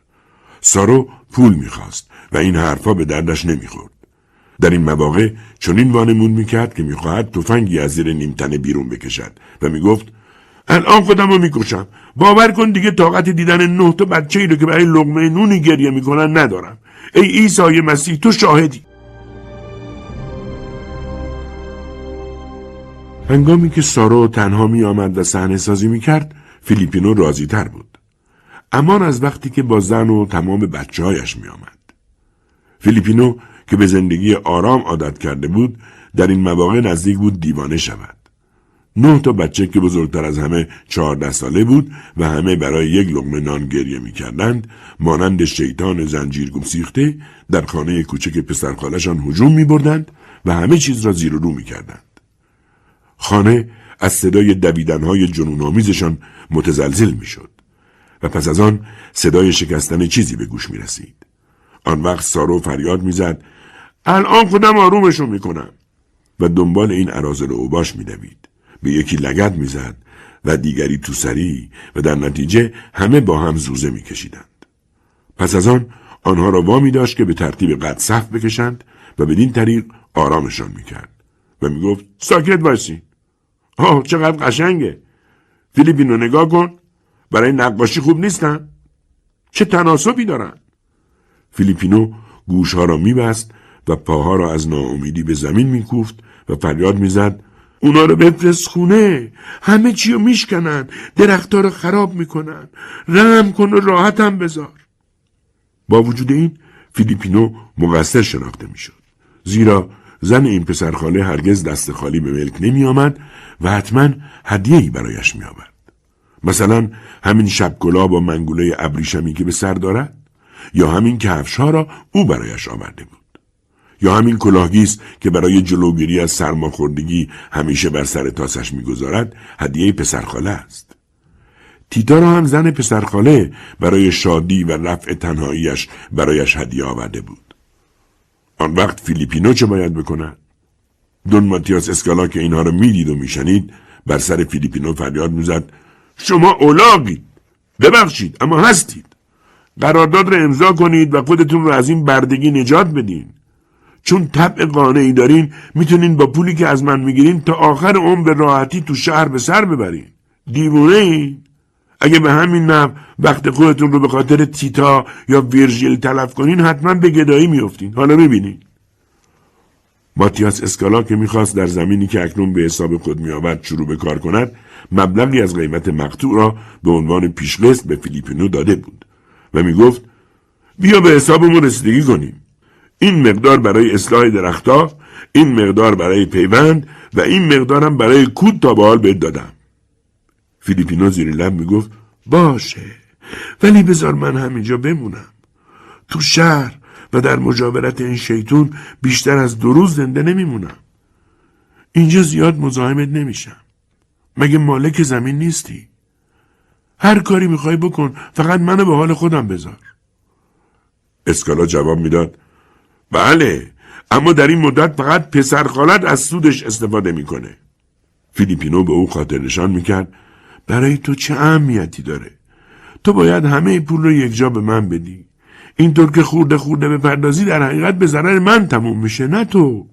سارو پول می‌خواست و این حرفها به دردش نمی‌خورد. در این مواقع چنین وانمون می‌کرد که می‌خواهد تفنگی از زیر نیمتنه بیرون بکشد و می‌گفت الان خودم رو می‌کشم باور کن دیگه طاقت دیدن نه تا بچه ای رو که برای لغمه نونی گریه می‌کنن ندارم ای عیسی مسیح تو شاهدی هنگامی که سارو تنها می آمد و صحنه سازی می کرد فیلیپینو راضی تر بود. امان از وقتی که با زن و تمام بچه هایش می آمد. فیلیپینو که به زندگی آرام عادت کرده بود در این مواقع نزدیک بود دیوانه شود. نه تا بچه که بزرگتر از همه چهارده ساله بود و همه برای یک لغمه نان گریه می کردند مانند شیطان زنجیر سیخته در خانه کوچک پسرخالشان هجوم می بردند و همه چیز را زیر و رو می کردند. خانه از صدای دویدنهای جنون آمیزشان متزلزل می شد و پس از آن صدای شکستن چیزی به گوش می رسید. آن وقت سارو فریاد می‌زد الان خودم آرومشون می‌کنم. و دنبال این عرازل اوباش میدوید. به یکی لگت می‌زد و دیگری تو سری و در نتیجه همه با هم زوزه میکشیدند. پس از آن آنها را وامی داشت که به ترتیب قد صف بکشند و بدین طریق آرامشان می‌کرد. و می‌گفت ساکت باشین. آه چقدر قشنگه. فیلیپینو نگاه کن. برای نقاشی خوب نیستن. چه تناسبی دارن؟ فیلیپینو گوشها را میبست و پاها را از ناامیدی به زمین میکوفت و فریاد می‌زد اونا رو بفرست خونه. همه چی رو میشکنن درختها رو خراب می‌کنن. رحم کن و راحتم بذار. با وجود این فیلیپینو مقصر شناخته می‌شد. زیرا زن این پسرخاله هرگز دست خالی به ملک نمی آمد و حتما هدیه‌ای برایش می آورد. مثلا همین شب گلاب با منگوله ابریشمی که به سر دارد یا همین کفش را او برایش آورده بود. یا همین کلاهگیست که برای جلوگیری از سرماخوردگی همیشه بر سر تاسش می‌گذارد هدیه پسرخاله است. تیتا را هم زن پسرخاله برای شادی و رفع تنهاییش برایش هدیه آورده بود. آن وقت فیلیپینو چه باید بکند؟ دون ماتیاس اسکالا که اینها را می‌دید و میشنید بر سر فیلیپینو فریاد می‌زد شما اولاقید ببخشید اما هستید. قرارداد را امضا کنید و خودتون رو از این بردگی نجات بدین. چون طبع قانعی دارین می‌تونین با پولی که از من می‌گیرین تا آخر عمر به راحتی تو شهر به سر ببرین. دیوونه این اگه به همین نم وقت خودتون رو به خاطر تیتا یا ویرژیل تلف کنین حتما به گدایی میفتین حالا ببینین ماتیاس اسکالا که می‌خواست در زمینی که اکنون به حساب خود میآورد شروع به کار کند مبلغی از قیمت مقطوع را به عنوان پیشقسط به فیلیپینو داده بود و می‌گفت بیا به حسابمون رسیدگی کنیم. این مقدار برای اصلاح درختها این مقدار برای پیوند و این مقدارم برای کود تا به حال بهت دادم. فیلیپینو زیر لب می‌گفت باشه ولی بذار من همینجا بمونم. تو شهر و در مجاورت این شیطون بیشتر از دو روز زنده نمیمونم. اینجا زیاد مزاحمت نمیشم. مگه مالک زمین نیستی؟ هر کاری می‌خوای بکن فقط منو به حال خودم بذار. اسکالا جواب می‌داد بله اما در این مدت فقط پسر خالت از سودش استفاده می‌کنه. فیلیپینو به او خاطر نشان می‌کرد برای تو چه اهمیتی داره؟ تو باید همه پول رو یک جا به من بدی. اینطور که خورده خورده به پردازی در حقیقت به ضرر من تموم میشه نه تو.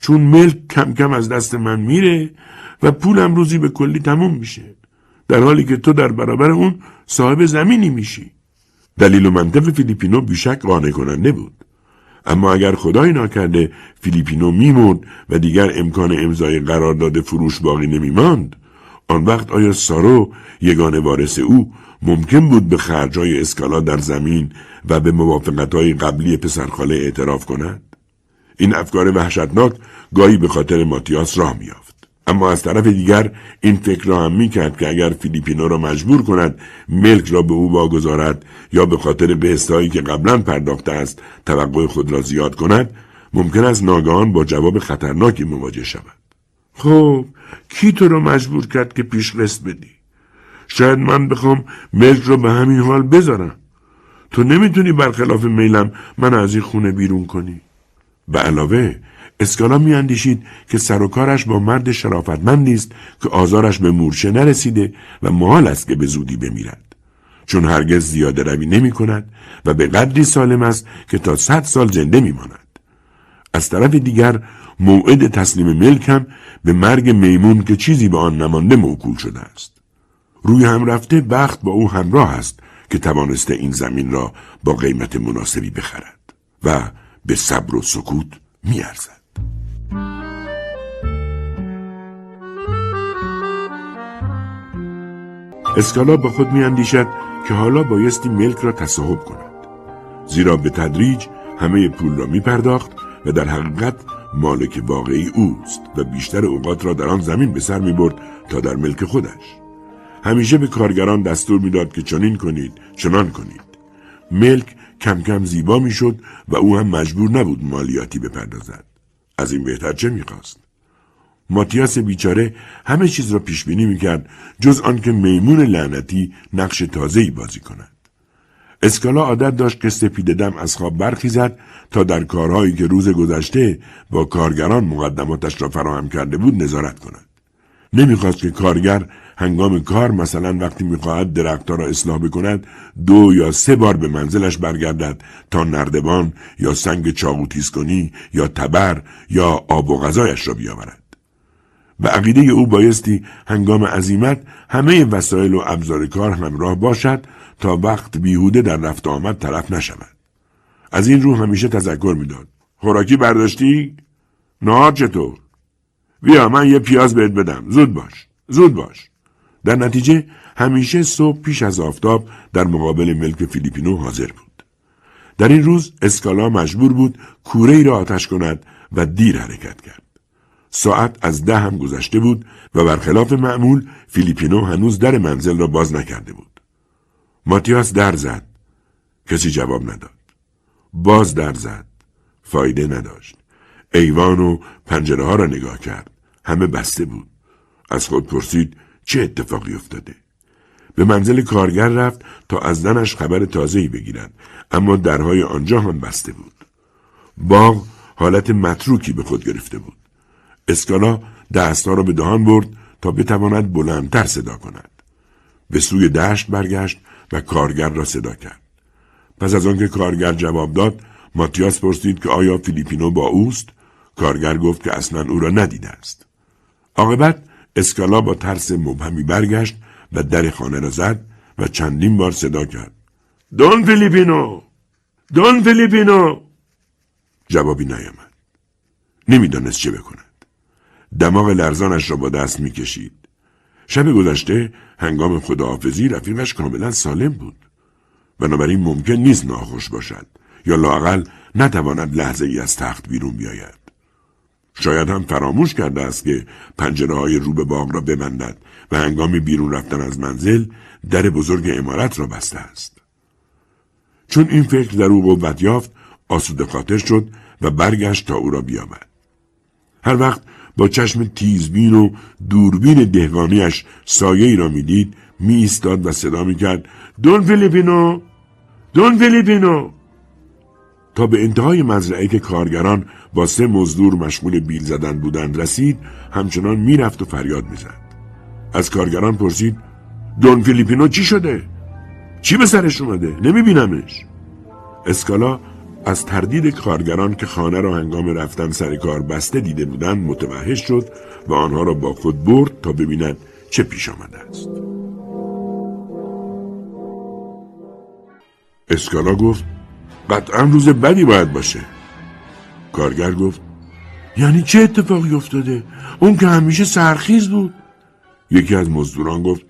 چون ملک کم کم از دست من میره و پولم روزی به کلی تموم میشه. در حالی که تو در برابر اون صاحب زمینی میشی. دلیل و منطق فیلیپینو بیشک قانع کننده بود. اما اگر خدای ناکرده فیلیپینو میمرد و دیگر امکان امضای قرارداد فروش باقی نمیماند آن وقت آیا سارو یگان وارث او ممکن بود به خرجای اسکالا در زمین و به موافقتهای قبلی پسرخاله اعتراف کند؟ این افکار وحشتناک گاهی به خاطر ماتیاس راه میافت. اما از طرف دیگر این فکر را هم می کرد که اگر فیلیپینو را مجبور کند ملک را به او واگذارد یا به خاطر بهستایی که قبلا پرداخته است توقع خود را زیاد کند ممکن است ناگهان با جواب خطرناکی مواجه شود. خب کی تو رو مجبور کرد که پیش بدی؟ شاید من بخوام ملک رو به همین حال بذارم. تو نمی‌تونی برخلاف میلم من از این خونه بیرون کنی. به علاوه اسکالا میاندیشید که سر و کارش با مرد شرافتمندی است که آزارش به مورچه نرسیده و محال است که به زودی بمیرد. چون هرگز زیاده روی نمی کند و به قدری سالم است که تا صد سال زنده میماند. از طرف دیگر موعد تسلیم ملک هم به مرگ میمون که چیزی به آن نمانده موکول شده است. روی هم رفته بخت با او همراه است که توانسته این زمین را با قیمت مناسبی بخرد و به صبر و سکوت میارزد. اسکالا با خود میاندیشد که حالا بایستی ملک را تصاحب کند زیرا به تدریج همه پول را می پرداخت و در حقیقت مالک واقعی اوست و بیشتر اوقات را در آن زمین به سر می برد تا در ملک خودش همیشه به کارگران دستور می‌داد که چنین کنید چنان کنید. ملک کم کم زیبا می‌شد و او هم مجبور نبود مالیاتی بپردازد. از این بهتر چه می‌خواست؟ ماتیاس بیچاره همه چیز را پیش بینی می‌کرد جز آنکه میمون لعنتی نقش تازه‌ای بازی کند. اسکالا عادت داشت که سپیده دم از خواب برخیزد تا در کارهایی که روز گذشته با کارگران مقدماتش را فراهم کرده بود نظارت کند. نمی‌خواست که کارگر هنگام کار مثلا وقتی می‌خواهد درختها را اصلاح بکند دو یا سه بار به منزلش برگردد تا نردبان یا سنگ چاقو کنی یا تبر یا آب و غذایش را بیاورد. و عقیده او بایستی هنگام عزیمت همه وسایل و ابزار کار همراه باشد تا وقت بیهوده در رفت آمد طرف نشود. از این رو همیشه تذکر می‌داد. خوراکی برداشتی؟ نهار چطور؟ بیا من یه پیاز بهت بدم زود باش زود باش در نتیجه همیشه صبح پیش از آفتاب در مقابل ملک فیلیپینو حاضر بود. در این روز اسکالا مجبور بود کوره ای را آتش کند و دیر حرکت کرد. ساعت از ده هم گذشته بود و برخلاف معمول فیلیپینو هنوز در منزل را باز نکرده بود. ماتیاس در زد. کسی جواب نداد. باز در زد. فایده نداشت. ایوان و پنجره ها را نگاه کرد. همه بسته بود. از خود پرسید چه اتفاقی افتاده؟ به منزل کارگر رفت تا از زنش خبر تازه‌ای بگیرد اما درهای آنجا هم بسته بود. باغ حالت متروکی به خود گرفته بود. اسکالا دستها را به دهان برد تا بتواند بلندتر صدا کند. به سوی دشت برگشت و کارگر را صدا کرد. پس از آنکه کارگر جواب داد، ماتیاس پرسید که آیا فیلیپینو با اوست کارگر گفت که اصلا او را ندیده است. عاقبت اسکالا با ترس مبهمی برگشت و در خانه را زد و چندین بار صدا کرد. دون فیلیپینو! دون فیلیپینو! جوابی نیامد. نمی‌دانست چه بکند. دماغ لرزانش را با دست می‌کشید. شب گذشته هنگام خداحافظی رفیقش کاملا سالم بود. بنابراین ممکن نیست ناخوش باشد یا لاقل نتواند لحظه ای از تخت بیرون بیاید. شاید هم فراموش کرده است که پنجره های رو به باغ را ببندد و هنگام بیرون رفتن از منزل در بزرگ امارت را بسته است. چون این فکر در او قوت یافت آسوده خاطر شد و برگشت تا او را بیابد. هر وقت با چشم تیزبین و دوربین دهقانیش سایه ای را می‌دید می ایستاد و صدا می کرد دون فیلیپینو دون فیلیپینو تا به انتهای مزرعه که کارگران با سه مزدور مشغول بیل زدن بودند رسید همچنان می‌رفت و فریاد می‌زد. از کارگران پرسید دون فیلیپینو چی شده؟ چی به سرش اومده؟ نمیبینمش. اسکالا از تردید کارگران که خانه را هنگام رفتن سر کار بسته دیده بودند متوحش شد و آنها را با خود برد تا ببیند چه پیش آمده است. اسکالا گفت قطعا روز بدی باید باشه. کارگر گفت یعنی چه اتفاقی افتاده؟ اون که همیشه سرخیز بود. یکی از مزدوران گفت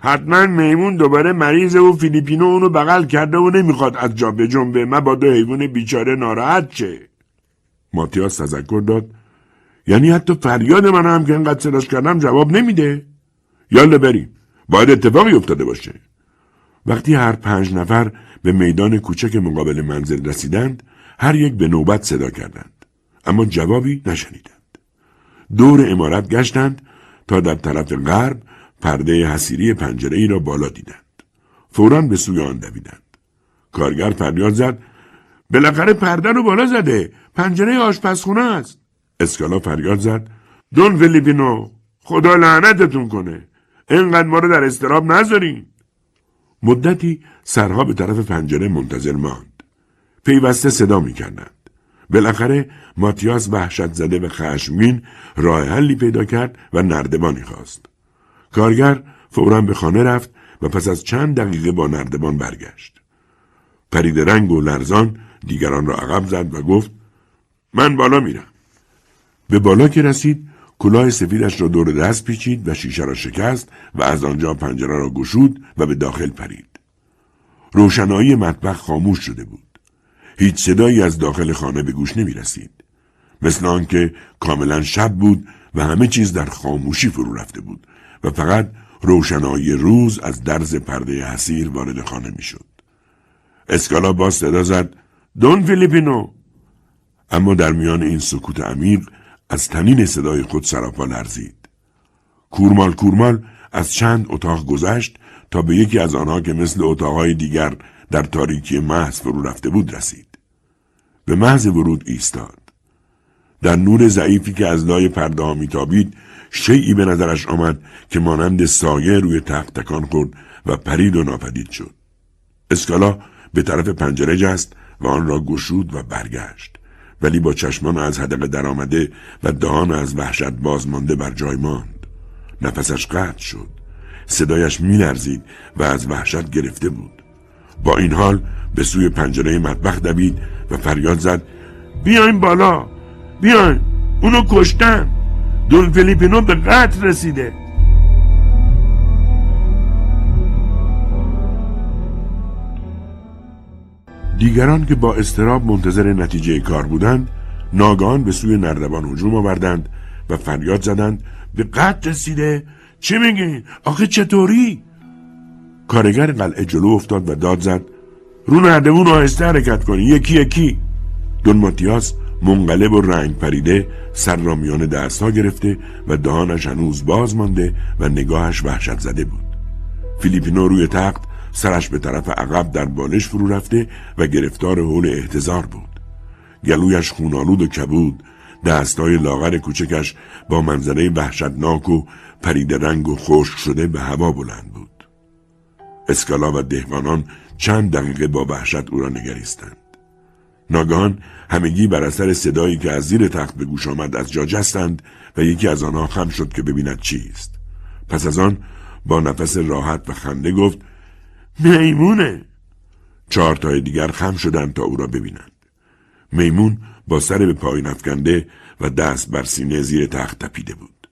حتما میمون دوباره مریضه و فیلیپینو اونو بغل کرده و نمی‌خواد از جا به جنبه دو حیوان بیچاره ناراحت چه ماتیاس تذکر داد یعنی حتی فریاد من هم که انقدر صداش کردم جواب نمیده. یالا بریم باید اتفاقی افتاده باشه. وقتی هر پنج نفر به میدان کوچک مقابل منزل رسیدند هر یک به نوبت صدا کردند. اما جوابی نشنیدند. دور امارت گشتند تا در طرف غرب پرده حسیری پنجره ای را بالا دیدند. فورا به سوی آن دویدند. کارگر فریاد زد بالاخره پرده رو بالا زده پنجره آشپزخونه است. اسکالا فریاد زد دون فلیپینو خدا لعنتتون کنه اینقدر ما رو در استراب نذارین. مدتی سرها به طرف پنجره منتظر ماند. پیوسته صدا می کردند. بالاخره ماتیاس وحشت زده و خشمگین راه حلی پیدا کرد و نردبانی خواست. کارگر فورا به خانه رفت و پس از چند دقیقه با نردبان برگشت. پرید رنگ و لرزان دیگران را عقب زد و گفت من بالا میرم. به بالا که رسید کلاه سفیدش را دور دست پیچید و شیشه را شکست و از آنجا پنجره را گشود و به داخل پرید. روشنایی مطبخ خاموش شده بود. هیچ صدایی از داخل خانه به گوش نمی رسید. مثل آنکه کاملا شب بود و همه چیز در خاموشی فرو رفته بود و فقط روشنایی روز از درز پرده حسیر وارد خانه می‌شد. اسکالا باز صدا زد دون فیلیپینو اما در میان این سکوت عمیق از تنین صدای خود سراپا لرزید. کورمال کورمال از چند اتاق گذشت تا به یکی از آنها که مثل اتاقهای دیگر در تاریکی محض فرو رفته بود رسید. به محض ورود ایستاد. در نور ضعیفی که از لای پرده ها میتابید شیعی به نظرش آمد که مانند سایه روی تخت تکان خورد و پرید و ناپدید شد. اسکالا به طرف پنجره جست و آن را گشود و برگشت. ولی با چشمان از هدق درآمده و دهان از وحشت بازمانده بر جای ماند. نفسش قطع شد. صدایش میلرزید و از وحشت گرفته بود. با این حال به سوی پنجره مطبخ دوید و فریاد زد بیاین بالا بیاین اونو کشتن دون فلیپینو به قتل رسیده دیگران که با استراب منتظر نتیجه کار بودند ناگان به سوی نردبان هجوم آوردند و فریاد زدند به قتل رسیده چی میگین؟ آخه چطوری؟ کارگر قلعه جلو افتاد و داد زد رو نردبون آهسته حرکت کنی یکی یکی دون ماتیاس منقلب و رنگ پریده سر را میان گرفته و دهانش هنوز باز مانده و نگاهش وحشت زده بود فیلیپینو روی تخت سرش به طرف عقب در بالش فرو رفته و گرفتار حول احتضار بود. گلویش خونالود و کبود دستای لاغر کوچکش با منظره وحشتناک و پرید رنگ و خشک شده به هوا بلند بود. اسکالا و دهقانان چند دقیقه با وحشت او را نگریستند. ناگهان همگی بر اثر صدایی که از زیر تخت به گوش آمد از جا جستند و یکی از آنها خم شد که ببیند چیست. پس از آن با نفس راحت و خنده گفت میمونه. چهار تای دیگر خم شدند تا او را ببینند. میمون با سر به پایین افکنده و دست بر سینه زیر تخت تپیده بود.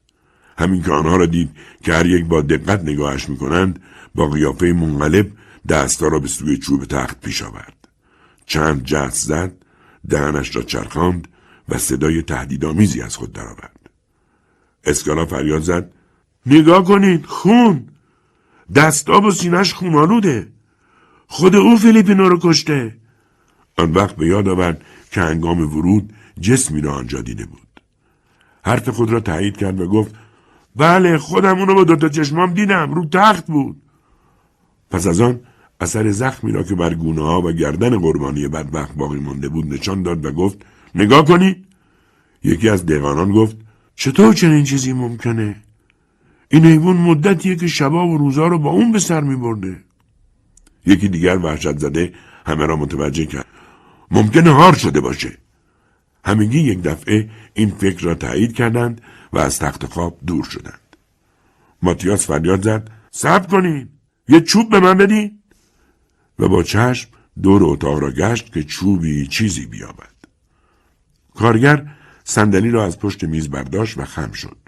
همین که آنها را دید که هر یک با دقت نگاهش می‌کنند با قیافه منقلب دستها را به سوی چوب تخت پیش آورد. چند جست زد دهنش را چرخاند و صدای تهدیدآمیزی از خود درآورد. اسکالا فریاد زد نگاه کنید خون! دستاب و سینش خونالوده خود او فیلیپینو رو کشته. آن وقت به یاد آورد که هنگام ورود جسمی را آنجا دیده بود. حرف خود را تایید کرد و گفت بله خودم اونو با دوتا چشمام دیدم رو تخت بود. پس از آن اثر زخمی را که بر گونه ها و گردن قربانی بدبخت باقی مانده بود نشان داد و گفت نگاه کنی. یکی از دیوانان گفت چطور چنین چیزی ممکنه؟ این حیوان مدتیه که شبا و روزا رو با اون به سر می برده. یکی دیگر وحشت زده همه را متوجه کرد. ممکنه هار شده باشه. همگی یک دفعه این فکر را تایید کردند و از تخت خواب دور شدند. ماتیاس فریاد زد صبر کنین یه چوب به من بدین. و با چشم دور اتاق را گشت که چوبی چیزی بیابد. کارگر صندلی را از پشت میز برداشت و خم شد.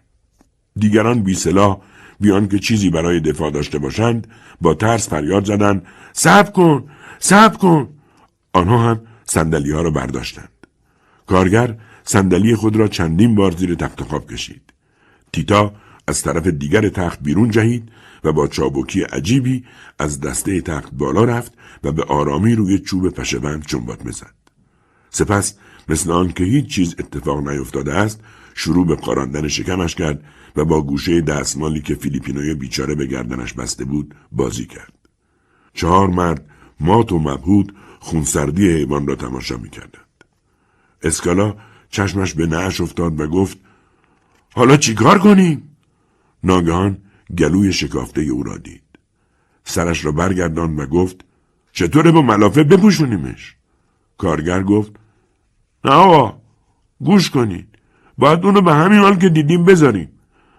دیگران بی سلاح بیان که چیزی برای دفاع داشته باشند با ترس فریاد زدند صبر کن صبر کن. آنها هم صندلی ها را برداشتند. کارگر صندلی خود را چندین بار زیر تخت خواب کشید. تیتا از طرف دیگر تخت بیرون جهید و با چابکی عجیبی از دسته تخت بالا رفت و به آرامی روی چوب پشهبند چنبات می‌زد. سپس مثل آن که هیچ چیز اتفاق نیفتاده است شروع به قاراندن شکمش کرد و با گوشه دستمالی که فیلیپینوی بیچاره به گردنش بسته بود بازی کرد. چهار مرد مات و مبهود خونسردی حیوان را تماشا می‌کردند. اسکالا چشمش به نعش افتاد و گفت حالا چیکار کنیم؟ ناگهان گلوی شکافته او را دید. سرش را برگردان و گفت چطوره با ملافه بپوشونیمش؟ کارگر گفت نه آقا گوش کنید. باید اونو به همین حال که دیدیم بذاریم.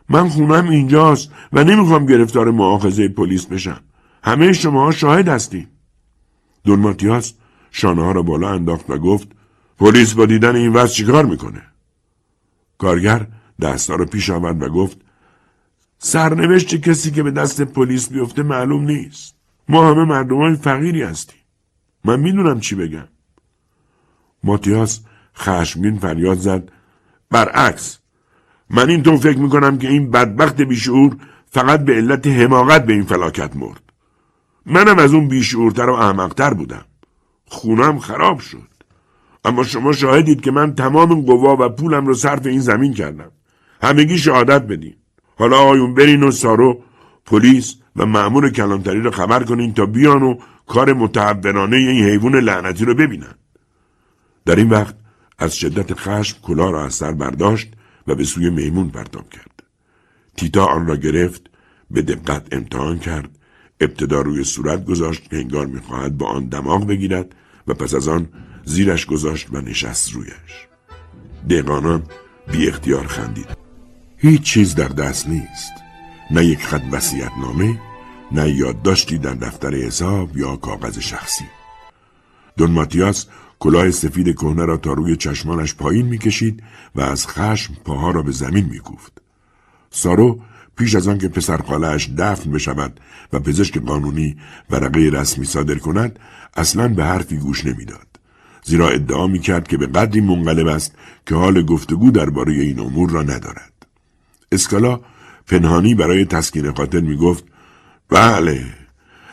من خونم اینجاست و نمی‌خوام گرفتار معاخذه پلیس بشم. همه شما شاهد هستیم. دون ماتیاس شانه ها را بالا انداخت و گفت پلیس با دیدن این وضع چیکار می‌کنه؟ کارگر دستا را پیش آورد و گفت سرنوشت کسی که به دست پلیس بیفته معلوم نیست. ما همه مردم های فقیری هستیم. من می‌دونم چی بگم. ماتیاس خشمگین فریاد زد. برعکس من این فکر می‌کنم که این بدبخت بیشعور فقط به علت حماقت به این فلاکت مرد. منم از اون بیشعورتر و احمقتر بودم. خونم خراب شد. اما شما شاهدید که من تمام قوا و پولم رو صرف این زمین کردم. همگی شهادت بدین. حالا آیون برین و سارو پلیس و مأمور کلانتری رو خبر کنین تا بیان و کار متحورانه این حیوان لعنتی رو ببینن. در این وقت از شدت خشم کلا را از سر برداشت و به سوی میمون پرتاب کرد. تیتا آن را گرفت به دقت امتحان کرد ابتدا روی صورت گذاشت که انگار می‌خواهد با آن دماغ بگیرد و پس از آن زیرش گذاشت و نشست رویش. دقانان بی اختیار خندید. هیچ چیز در دست نیست. نه یک خط وسیعت نامه نه یادداشتی در دفتر حساب یا کاغذ شخصی. دون ماتیاس کلاه سفید کهنه را تا روی چشمانش پایین می‌کشید و از خشم پاها را به زمین میکوفت. سارو پیش از آن که پسر خالهاش دفن بشود و پزشک قانونی ورقه رسمی صادر کند اصلا به حرفی گوش نمی‌داد. زیرا ادعا می‌کرد که به قدری منقلب است که حال گفتگو درباره این امور را ندارد. اسکالا پنهانی برای تسکین خاطر می‌گفت بله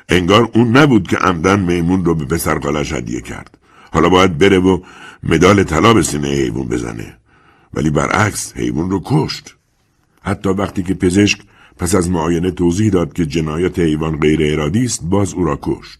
انگار اون نبود که عمدن میمون رو به پسر خالش هدیه کرد. حالا باید بره و مدال طلا به سینه حیوان بزنه. ولی برعکس حیوان رو کشت. حتی وقتی که پزشک پس از معاینه توضیح داد که جنایت حیوان غیر ارادی است باز او را کشت.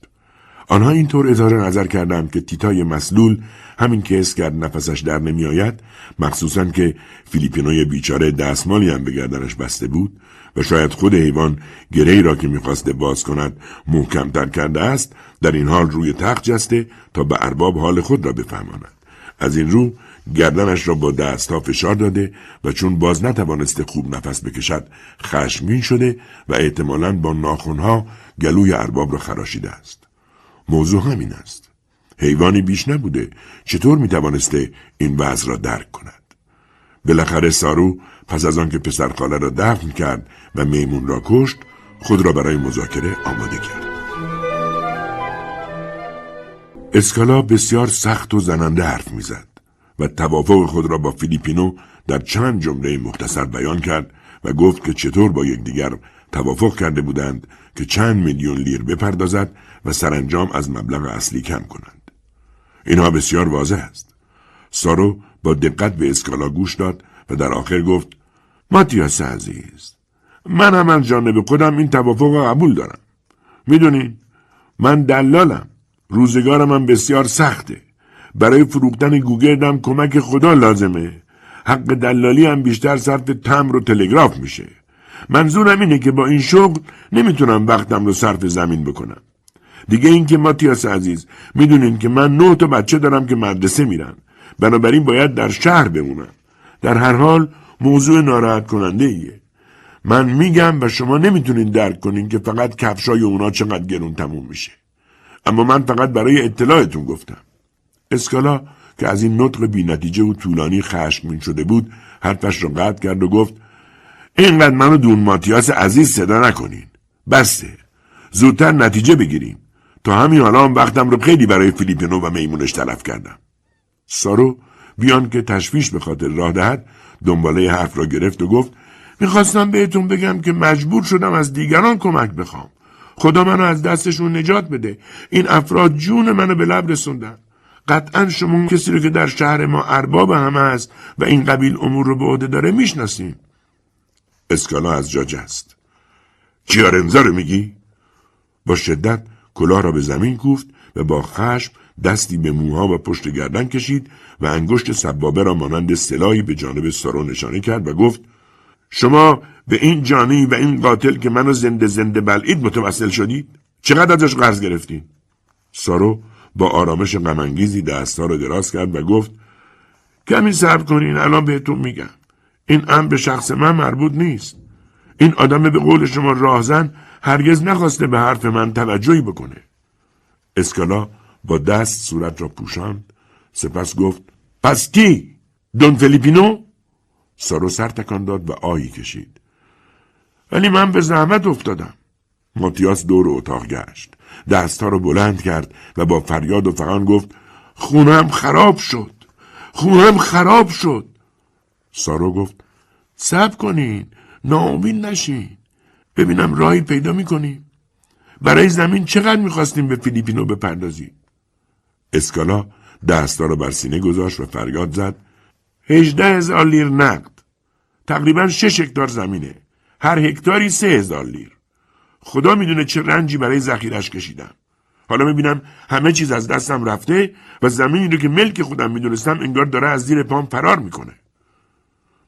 آنها اینطور اظهار نظر کردند که تیتای مسلول همین که حس کرد نفسش در نمیآید مخصوصا که فیلیپینوی بیچاره دستمالی هم به گردنش بسته بود و شاید خود حیوان گره را که می‌خواسته باز کند محکمتر کرده است در این حال روی تخت جسته تا به ارباب حال خود را بفهماند. از این رو گردنش را با دستها فشار داده و چون باز نتوانسته خوب نفس بکشد خشمگین شده و احتمالا با ناخونها گلوی ارباب را خراشیده است. موضوع همین است. حیوانی بیش نبوده. چطور می‌توانسته این وضع را درک کند؟ بالاخره سارو پس از آنکه پسر خاله را دفن کرد و میمون را کشت خود را برای مذاکره آماده کرد اسکالا بسیار سخت و زننده حرف می‌زد و توافق خود را با فیلیپینو در چند جمله مختصر بیان کرد و گفت که چطور با یکدیگر توافق کرده بودند که چند میلیون لیر بپردازد و سرانجام از مبلغ اصلی کم کنند. اینها بسیار واضح است. سارو با دقت به اسکالا گوش داد و در آخر گفت ماتیاس عزیز من هم از جانب خودم این توافق قبول دارم. می‌دونین من دلالم. روزگارم هم بسیار سخته. برای فروختن گوگردم کمک خدا لازمه. حق دلالی هم بیشتر صرف تمر و تلگراف میشه. منظورم اینه که با این شغل نمی‌تونم وقتم رو صرف زمین بکنم. دیگه اینکه ماتیاس عزیز می‌دونین که من نه تا بچه دارم که مدرسه میرن. بنابراین باید در شهر بمونم. در هر حال موضوع ناراحت کننده ایه. من میگم و شما نمی‌تونین درک کنین که فقط کفشای اونا چقدر گرون تموم میشه. اما من فقط برای اطلاعتون گفتم. اسکالا که از این نطق بی نتیجه و طولانی خشمگین شده بود حرفش را قطع کرد و گفت اینقدر منو دون ماتیاس عزیز صدا نکنین بسته زودتر نتیجه بگیریم تا همین حالا هم وقتم رو خیلی برای فیلیپینو و میمونش تلف کردم سارو بیان که تشویش به خاطر راه دهد دنباله حرف را گرفت و گفت می‌خواستم بهتون بگم که مجبور شدم از دیگران کمک بخوام. خدا منو از دستشون نجات بده. این افراد جون منو به لب رسوندن. قطعا شما کسی رو که در شهر ما ارباب همه است و این قبیل امور رو به عهده داره می‌شناسیم. اسکالا از جا جست. کیارنزا رو میگی؟ با شدت کلاه را به زمین کوفت و با خشم دستی به موها و پشت گردن کشید و انگشت سبابه را مانند سلاحی به جانب سارو نشانه کرد و گفت شما به این جانی و این قاتل که منو زنده زنده بلعید متوسل شدید؟ چقدر ازش قرض گرفتین سارو با آرامش غمانگیزی دستها را دراز کرد و گفت کمی صبر کنین الان بهتون میگم این امر به شخص من مربوط نیست. این آدم به قول شما راهزن هرگز نخواسته به حرف من توجهی بکنه. اسکالا با دست صورت را پوشاند. سپس گفت پس کی؟ دون فلیپینو؟ سارو سر تکان داد و آهی کشید. ولی من به زحمت افتادم. ماتیاس دور اتاق گشت. دستها رو بلند کرد و با فریاد و فقان گفت خونم خراب شد. خونم خراب شد. سارو گفت صبر کنین. ناامید نشین. ببینم راهی پیدا می‌کنیم. برای زمین چقدر می‌خواستیم به فیلیپینو بپردازیم؟ اسکالا دستا رو بر سینه گذاشت و فریاد زد. هجده هزار لیر نقد. تقریبا شش هکتار زمینه. هر هکتاری سه هزار لیر. خدا می‌دونه چه رنجی برای ذخیرش کشیدم. حالا می‌بینم همه چیز از دستم رفته و زمینی رو که ملک خودم می‌دونستم انگار داره از زیر پام فرار می‌کنه.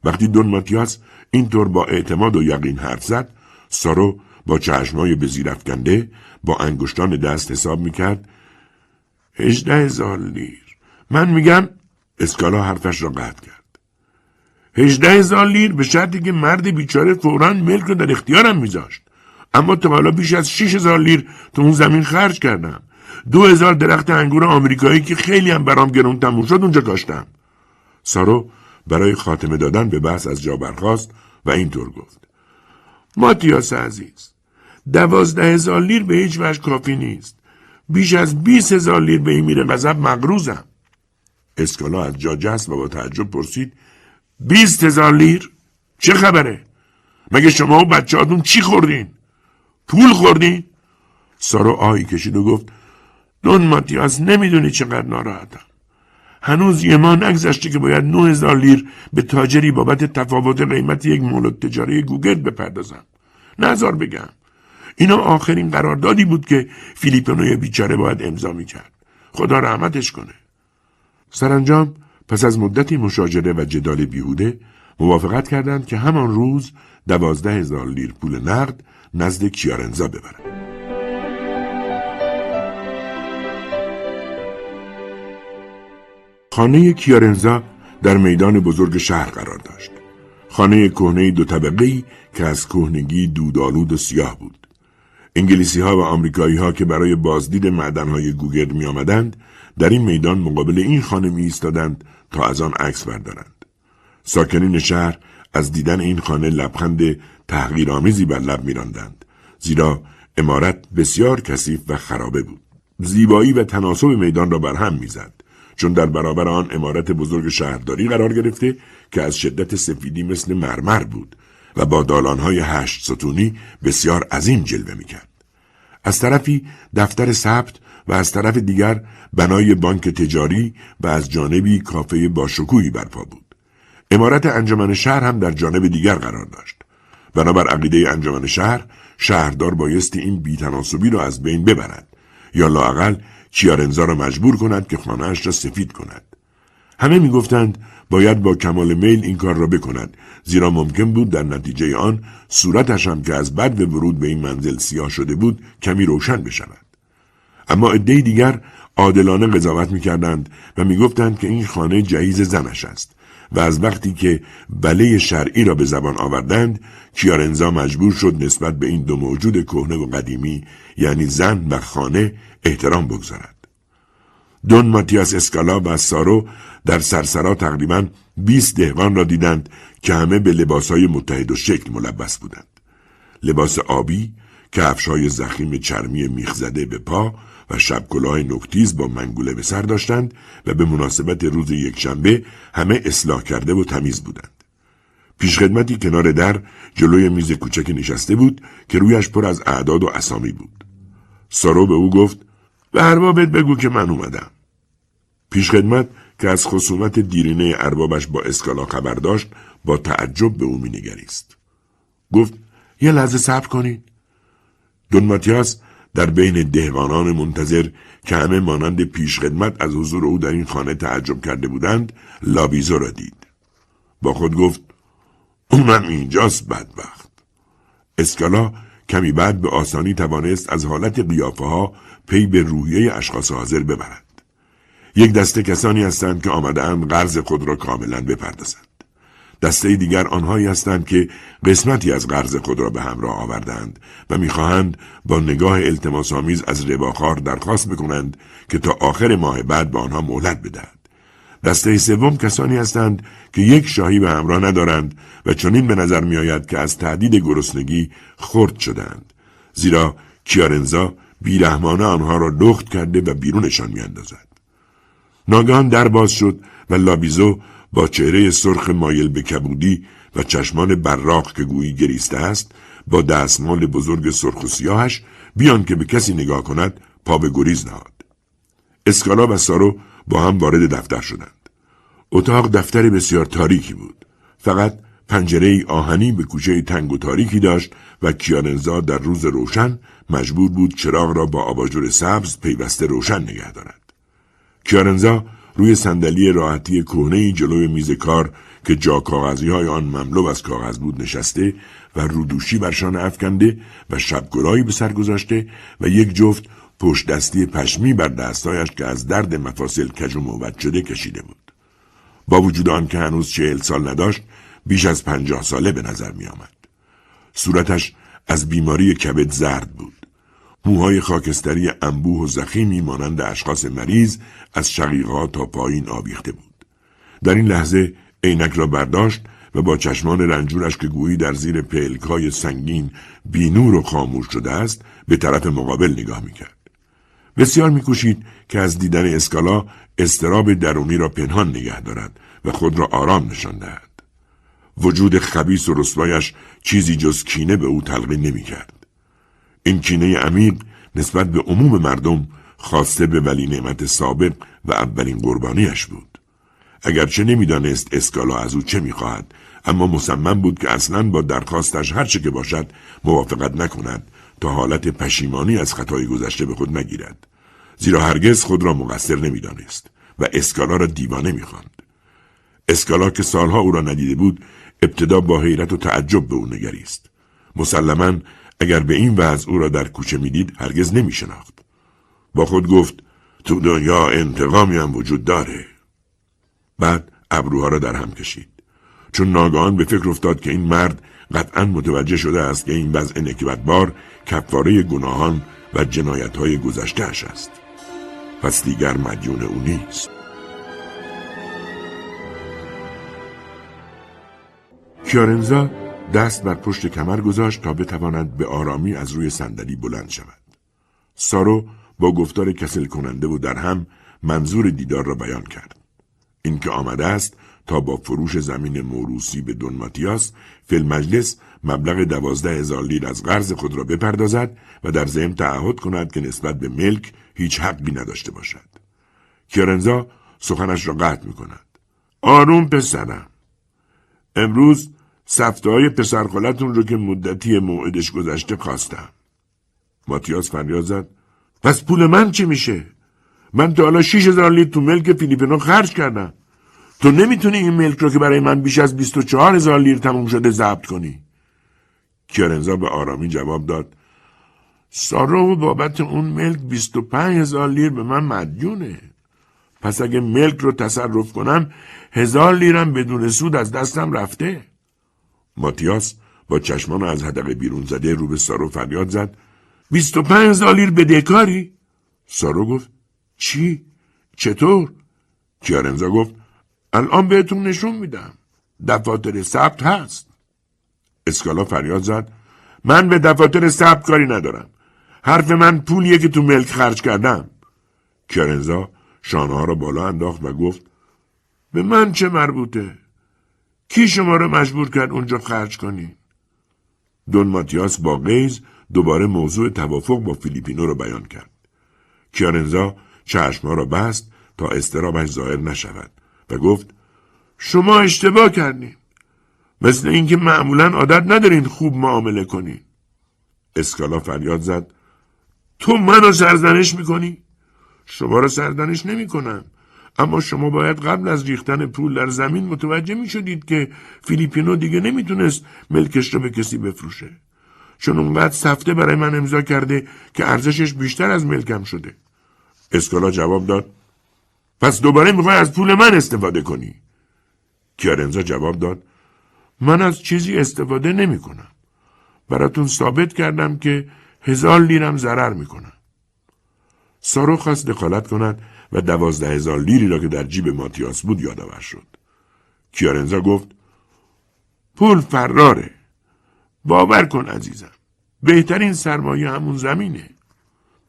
وقتی دون ماتیاس اینطور با اعتماد و یقین حرف زد سارو با چشمای به زیر افکنده با انگشتان دست حساب می‌کرد هجده هزار لیر. من میگم اسکالا حرفش را قطع کرد. هجده هزار لیر به شرطی که مرد بیچاره فورا ملک رو در اختیارم میذاشت. اما تا حالا بیش از 6000 لیر تو اون زمین خرج کردم. دو هزار درخت انگور آمریکایی که خیلی هم برام گرون تموم شد اونجا کاشتم. سارو برای خاتمه دادن به بحث از جا برخواست و اینطور گفت. ماتیاس عزیز دوازده هزار لیر به هیچ وجه کافی نیست. بیش از بیس هزار لیر به این میره غضب مغروزم. اسکالا از جا جست و با تعجب پرسید بیست هزار لیر؟ چه خبره؟ مگه شما و بچه چی خوردین؟ پول خوردی؟ سارا آهی کشید و گفت دون ماتیاس نمی‌دونی چقدر ناراحتم. هنوز یه ماه نگذشته که باید نه هزار لیر به تاجری بابت تفاوت قیمت یک مولد تجاری گوگرد بپردازم. نظر بگم. اینا آخرین قراردادی بود که فیلیپینوی بیچاره باید امضا می‌کرد خدا رحمتش کنه سرانجام پس از مدتی مشاجره و جدال بیهوده موافقت کردند که همان روز دوازده هزار لیر پول نقد نزد کیارنزا ببرند خانه کیارنزا در میدان بزرگ شهر قرار داشت. خانه کهنه دو طبقه که از کهنگی دودالود و سیاه بود. انگلیسی ها و آمریکایی ها که برای بازدید معدن های گوگرد می آمدند در این میدان مقابل این خانه می ایستادند تا از آن عکس بردارند. ساکنین شهر از دیدن این خانه لبخند تحقیرآمیزی بر لب میراندند زیرا امارت بسیار کثیف و خرابه بود. زیبایی و تناسب میدان را بر هم می‌زد. چون در برابر آن امارت بزرگ شهرداری قرار گرفته که از شدت سفیدی مثل مرمر بود و با دالانهای هشت ستونی بسیار عظیم جلوه می‌کرد. از طرفی دفتر ثبت و از طرف دیگر بنای بانک تجاری و از جانبی کافه باشکوهی برپا بود. امارت انجمن شهر هم در جانب دیگر قرار داشت. بنابر عقیده انجمن شهر شهردار بایستی این بیتناسبی را از بین ببرد یا لاقل کیارنزا را مجبور کند که خانهاش را سفید کند. همه می‌گفتند باید با کمال میل این کار را بکند زیرا ممکن بود در نتیجه آن صورتش هم که از بد ورود به این منزل سیاه شده بود کمی روشن بشود. اما عده دیگر عادلانه قضاوت می‌کردند و می‌گفتند که این خانه جهیز زنش است و از وقتی که بله شرعی را به زبان آوردند کیارنزا مجبور شد نسبت به این دو موجود کهنه و قدیمی یعنی زن و خانه احترام بگذارد. دون ماتیاس اسکالا و سارو در سرسرا تقریبا 20 دهقان را دیدند که همه به لباسهای متحد و شکل ملبس بودند. لباس آبی، کفشهای زخیم چرمی میخزده به پا و شبکلاه نکتیز با منگوله به سر داشتند و به مناسبت روز یکشنبه همه اصلاح کرده و تمیز بودند. پیشخدمتی کنار در جلوی میز کوچک نشسته بود که رویش پر از اعداد و اسامی بود. سارو به او گفت به اربابت بگو که من اومدم. پیشخدمت که از خصومت دیرینه اربابش با اسکالا خبر داشت با تعجب به او مینگریست. گفت یه لحظه صبر کنید. دون ماتیاس در بین دهقانان منتظر که همه مانند پیشخدمت از حضور او در این خانه تعجب کرده بودند لابیزو را دید. با خود گفت اونم اینجاست بدبخت. اسکالا کمی بعد به آسانی توانست از حالت قیافه ها پی به روحیه اشخاص حاضر ببرد. یک دسته کسانی هستند که آمدهاند قرض خود را کاملا بپردازند. دسته دیگر آنهایی هستند که قسمتی از قرض خود را به همراه آوردند و می‌خواهند با نگاه التماس آمیز از رباخار درخواست بکنند که تا آخر ماه بعد به آنها مهلت بدهد. دسته سوم کسانی هستند که یک شاهی به همراه ندارند و چنین به نظر میآید که از تهدید گرسنگی خرد شدند زیرا کیارنزا بیرحمانه آنها را لخت کرده و بیرونشان میاندازد ناگهان در باز شد و لابیزو با چهره سرخ مایل به کبودی و چشمان براق که گویی گریسته است با دستمال بزرگ سرخ و سیاهش بیان که به کسی نگاه کند پا به گریز نهاد. اسکالا و سارو با هم وارد دفتر شدند. اتاق دفتر بسیار تاریکی بود. فقط پنجره آهنی به کوچه تنگ و تاریکی داشت و کیاننزا در روز روشن مجبور بود چراغ را با آباژور سبز پیوسته روشن نگه دارد. کیارنزا روی صندلی راحتی کهنه جلوی میز کار که جا کاغذی های آن مملو از کاغذ بود نشسته و رودوشی برشان افکنده و شبگرایی به سر گذاشته و یک جفت پشت دستی پشمی بر دستایش که از درد مفاصل کج و موت شده کشیده بود. با وجود آن که هنوز چهل سال نداشت بیش از پنجاه ساله به نظر می آمد. صورتش از بیماری کبد زرد بود. موهای خاکستری انبوه و زخیمی مانند اشخاص مریض از شقیقا تا پایین آویخته بود. در این لحظه عینک را برداشت و با چشمان رنجورش که گویی در زیر پلکای سنگین بینور و خاموش شده است به طرف مقابل نگاه می‌کرد. بسیار میکوشید که از دیدن اسکالا استراب درونی را پنهان نگه دارد و خود را آرام نشان دهد. وجود خبیس و رسوایش چیزی جز کینه به او تلقین نمی‌کرد. این کینه عمیق نسبت به عموم مردم خواسته به ولی نعمت سابق و اولین قربانیش بود. اگرچه نمی‌دانست اسکالا از او چه می‌خواهد اما مصمم بود که اصلا با درخواستش هرچه که باشد موافقت نکند تا حالت پشیمانی از خطای گذشته به خود نگیرد. زیرا هرگز خود را مقصر نمی‌دانست و اسکالا را دیوانه می‌خواند. اسکالا که سالها او را ندیده بود ابتدا با حیرت و تعجب به او نگریست. مسلما اگر به این وضع او را در کوچه می‌دید هرگز نمیشناخت. با خود گفت تو دنیا انتقامی هم وجود داره. بعد ابروها را در هم کشید. چون ناگهان به فکر افتاد که این مرد قطعا متوجه شده است که این وضع نکبتبار کفاره گناهان و جنایت های گذشتهش است. پس دیگر مدیون او نیست. کیارنزا دست بر پشت کمر گذاشت تا بتواند به آرامی از روی صندلی بلند شود. سارو با گفتار کسل کننده و در هم منظور دیدار را بیان کرد. اینکه آمده است تا با فروش زمین موروسی به دون ماتیاس فیل مجلس مبلغ دوازده هزار لیر از قرض خود را بپردازد و در ضمن تعهد کند که نسبت به ملک هیچ حقی نداشته باشد. کیارنزا سخنش را قطع می کند. آروم پسرم. امروز سفته های پسرخالتون رو که مدتی موعدش گذشته خواستم. ماتیاس فریاد زد. پس پول من چی میشه؟ من تا حالا شیش هزار لیتر تو ملک فیلیپینو خرج کردم. تو نمی‌تونی این ملک رو که برای من بیش از 24 هزار لیر تموم شده ضبط کنی. کیارنزا به آرامی جواب داد. سارو بابت اون ملک 25 هزار لیر به من مدیونه. پس اگه ملک رو تصرف کنم هزار لیرم بدون سود از دستم رفته. ماتیاس با چشمان از هدق بیرون زده رو به سارو فریاد زد. بیست و پنج هزار لیر بدهکاری؟ سارو گفت چی؟ چطور؟ کیارنزا گفت الان بهتون نشون میدم. دفاتر ثبت هست. اسکالا فریاد زد من به دفاتر ثبت کاری ندارم. حرف من پولیه که تو ملک خرج کردم. کیارنزا شانه را بالا انداخت و گفت به من چه مربوطه؟ کی شما را مجبور کرد اونجا خرج کنی؟ دون ماتیاس با قیز دوباره موضوع توافق با فیلیپینو را بیان کرد. کیارنزا چشمها را بست تا استرابش ظاهر نشود و گفت شما اشتباه کردین. مثل اینکه معمولا عادت ندارین خوب معامله کنین. اسکالا فریاد زد تو منو سرزنش می‌کنی؟ شما را سرزنش نمی‌کنم. اما شما باید قبل از ریختن پول در زمین متوجه می شدید که فیلیپینو دیگه نمی‌تونست ملکش رو به کسی بفروشه. چون اونقدر سفته برای من امضا کرده که ارزشش بیشتر از ملکم شده. اسکالا جواب داد پس دوباره می‌خوای از پول من استفاده کنی. کیارنزا جواب داد من از چیزی استفاده نمی کنم. براتون ثابت کردم که هزار لیرم ضرر می‌کنم. سارو خواست دخالت کند و دوازده هزار لیری را که در جیب ماتیاس بود یادآور شد. کیارنزا گفت پول فراره. باور کن عزیزم. بهترین سرمایه همون زمینه.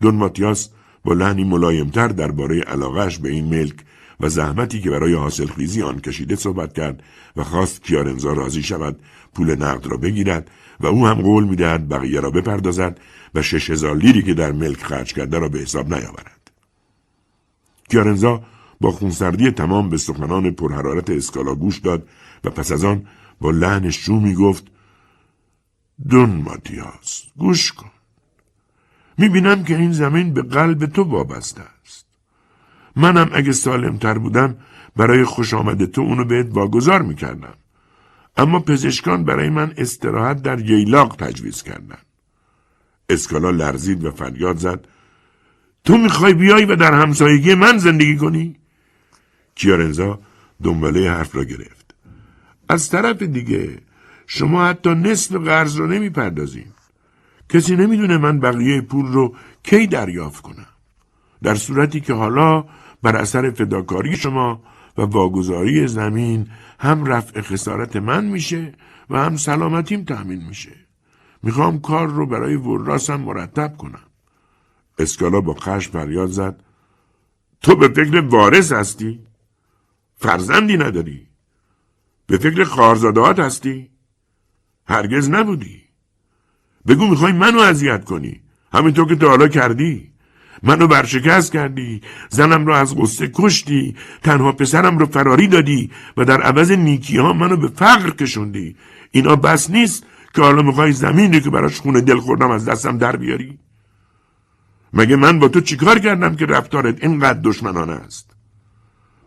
دون ماتیاس با لحنی ملایمتر درباره علاقش به این ملک و زحمتی که برای حاصل خیزی آن کشیده صحبت کرد و خواست کیارنزا راضی شود پول نقد را بگیرد و او هم قول می‌دهد بقیه را بپردازد و شش هزار لیری که در ملک خرج کرده را به حساب نیاورد. کیارنزا با خونسردی تمام به سخنان پرحرارت اسکالا گوش داد و پس از آن با لحن شومی گفت دون ماتیاس گوش کن. می‌بینم که این زمین به قلب تو وابسته است. منم اگه سالمتر بودم برای خوش آمده تو اونو بهت واگذار می‌کردم. اما پزشکان برای من استراحت در ییلاق تجویز کردن اسکالا لرزید و فریاد زد تو می‌خوای بیای و در همسایگی من زندگی کنی؟ کیارنزا دنباله حرف را گرفت. از طرف دیگه شما حتی نصف قرض رو نمی‌پردازیم. کسی نمی‌دونه من بقیه پول رو کی دریافت کنم. در صورتی که حالا بر اثر فداکاری شما و واگذاری زمین هم رفع خسارت من میشه و هم سلامتیم تأمین میشه. می‌خوام کار رو برای وراسم مرتب کنم. اسکالا با خشم فریاد زد. تو به فکر وارث هستی؟ فرزندی نداری؟ به فکر خارزادهات هستی؟ هرگز نبودی. بگو می‌خوای منو اذیت کنی. همینطور که تا حالا کردی. منو برشکست کردی. زنم رو از غصه کشتی. تنها پسرم رو فراری دادی و در عوض نیکی ها منو به فقر کشوندی. اینا بس نیست که حالا می‌خوای زمینی که براش خونه دل خوردم از دستم در بیاری. مگه من با تو چیکار کردم که رفتارت اینقدر دشمنانه است؟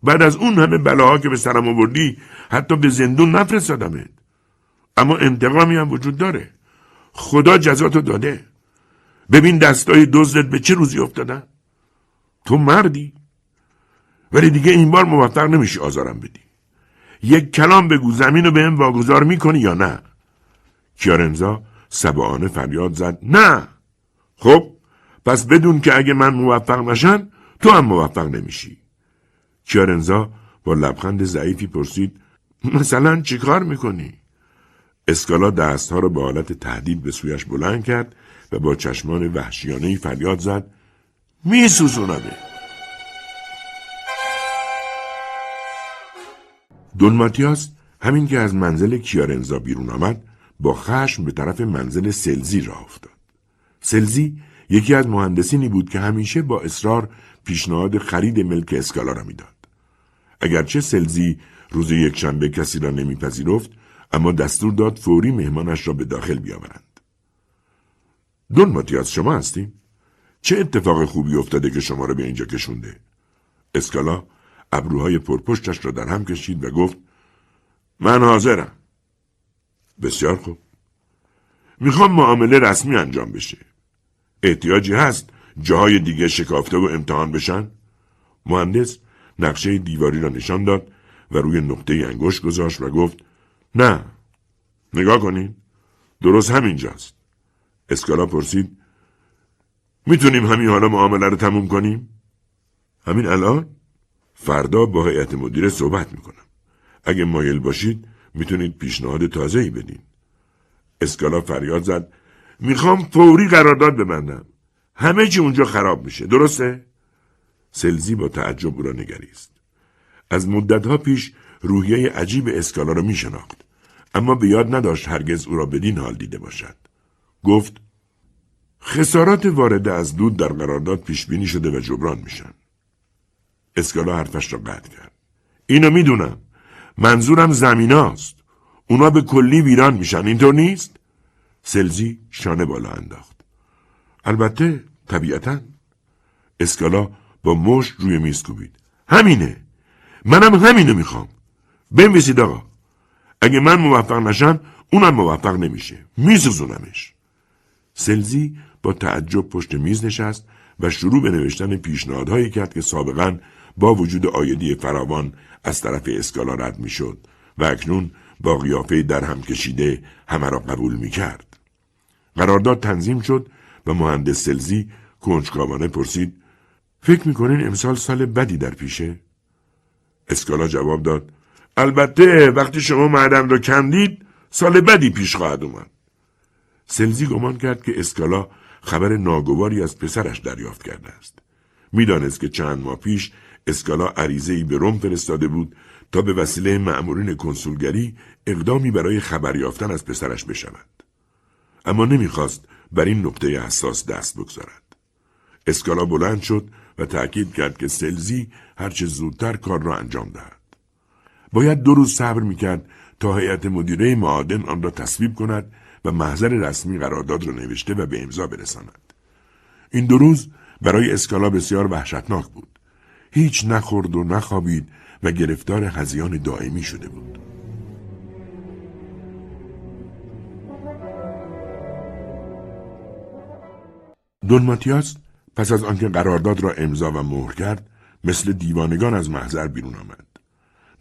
بعد از اون همه بلاها که به سرم آوردی حتی به زندون نفرستادمت. اما انتقامی هم وجود داره. خدا جزاتو داده. ببین دستای دزدت به چه روزی افتادن. تو مردی. ولی دیگه این بار موفق نمیشی آزارم بدی. یک کلام بگو زمین رو به هم واگذار می‌کنی یا نه؟ کیارنزا سبعانه فریاد زد. نه. خب؟ پس بدون که اگه من موفق نشن تو هم موفق نمیشی کیارنزا با لبخند ضعیفی پرسید مثلا چیکار می‌کنی؟ اسکالا دستها را به حالت تهدید به سویش بلند کرد و با چشمان وحشیانه فریاد زد میسوزونمه دون ماتیاس همین که از منزل کیارنزا بیرون آمد با خشم به طرف منزل سلزی راه افتاد. سلزی یکی از مهندسینی بود که همیشه با اصرار پیشنهاد خرید ملک اسکالا را می‌داد. اگرچه سلزی روز یکشنبه کسی را نمیپذیرفت اما دستور داد فوری مهمانش را به داخل بیاورند. دون ماتیاس شما هستیم؟ چه اتفاق خوبی افتاده که شما را به اینجا کشونده؟ اسکالا ابروهای پرپشتش را در هم کشید و گفت من حاضرم. بسیار خوب. می‌خوام معامله رسمی انجام بشه. احتیاجی هست جاهای دیگه شکافته و امتحان بشن؟ مهندس نقشه دیواری را نشان داد و روی نقطه انگشت گذاشت و گفت نه نگاه کنین درست همینجاست اسکالا پرسید می‌تونیم همین حالا معامله رو تموم کنیم؟ همین الان؟ فردا با هیئت مدیره صحبت می‌کنم. اگه مایل باشید می‌تونید پیشنهاد تازه ای بدین. اسکالا فریاد زد می‌خوام فوری قرارداد ببندم. همه چی اونجا خراب میشه. درسته؟ سلزی با تعجب او را نگریست. از مدتها پیش روحیه عجیب اسکالا را میشناخت. اما به یاد نداشت هرگز او را بدین حال دیده باشد. گفت خسارات وارده از دود در قرارداد پیش بینی شده و جبران میشن. اسکالا حرفش را قطع کرد. اینو می‌دونم. منظورم زمیناست. اونا به کلی ویران میشن. اینطور نیست؟ سلزی شانه بالا انداخت. البته طبیعتا. اسکالا با مشت روی میز کوبید. همینه. منم همینو می‌خوام. بنویسید آقا. اگه من موفق نشم اونم موفق نمیشه. میسوزونمش. سلزی با تعجب پشت میز نشست و شروع به نوشتن پیشنهادهایی کرد که سابقا با وجود آیدی فراوان از طرف اسکالا رد می‌شد و اکنون با قیافه در هم کشیده همه را قبول می کرد. قرارداد تنظیم شد و مهندس سلزی کنجکاوانه پرسید فکر می‌کنین امسال سال بدی در پیشه؟ اسکالا جواب داد البته وقتی شما معدن را کندید سال بدی پیش خواهد اومد. سلزی گمان کرد که اسکالا خبر ناگواری از پسرش دریافت کرده است. می‌دانست که چند ماه پیش اسکالا عریضه ای به روم فرستاده بود تا به وسیله مأمورین کنسولگری اقدامی برای خبر یافتن از پسرش بشود. اما نمی‌خواست بر این نقطه حساس دست بگذارد. اسکالا بلند شد و تأکید کرد که سلزی هرچه زودتر کار را انجام دهد. باید دو روز صبر می‌کرد تا هیئت مدیره معادن آن را تصویب کند و محضر رسمی قرارداد را نوشته و به امضا برساند. این دو روز برای اسکالا بسیار وحشتناک بود. هیچ نخورد و نخوابید و گرفتار هزیان دائمی شده بود. دون ماتیاس پس از آنکه قرارداد را امضا و مهر کرد مثل دیوانگان از محضر بیرون آمد.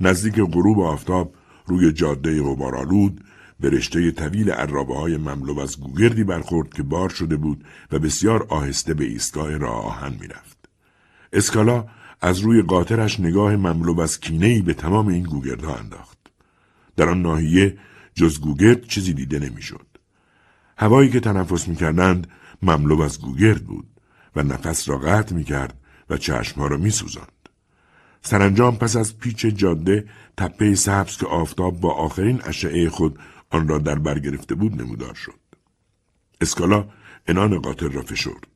نزدیک غروب آفتاب روی جاده غبارآلود به رشته طویل عرابه های مملو از گوگردی برخورد که بار شده بود و بسیار آهسته به ایستگاه راه آهن می‌رفت. اسکالا از روی قاطرش نگاه مملو از کینهای به تمام این گوگردها انداخت. در آن ناحیه جز گوگرد چیزی دیده نمی‌شد. هوایی که تنفس می‌کردند مملو از گوگرد بود و نفس را قطع می‌کرد و چشمها را میسوزاند. سرانجام پس از پیچ جاده تپه سبز که آفتاب با آخرین اشعه خود آن را در بر گرفته بود نمودار شد. اسکالا انان قاطر را فشرد.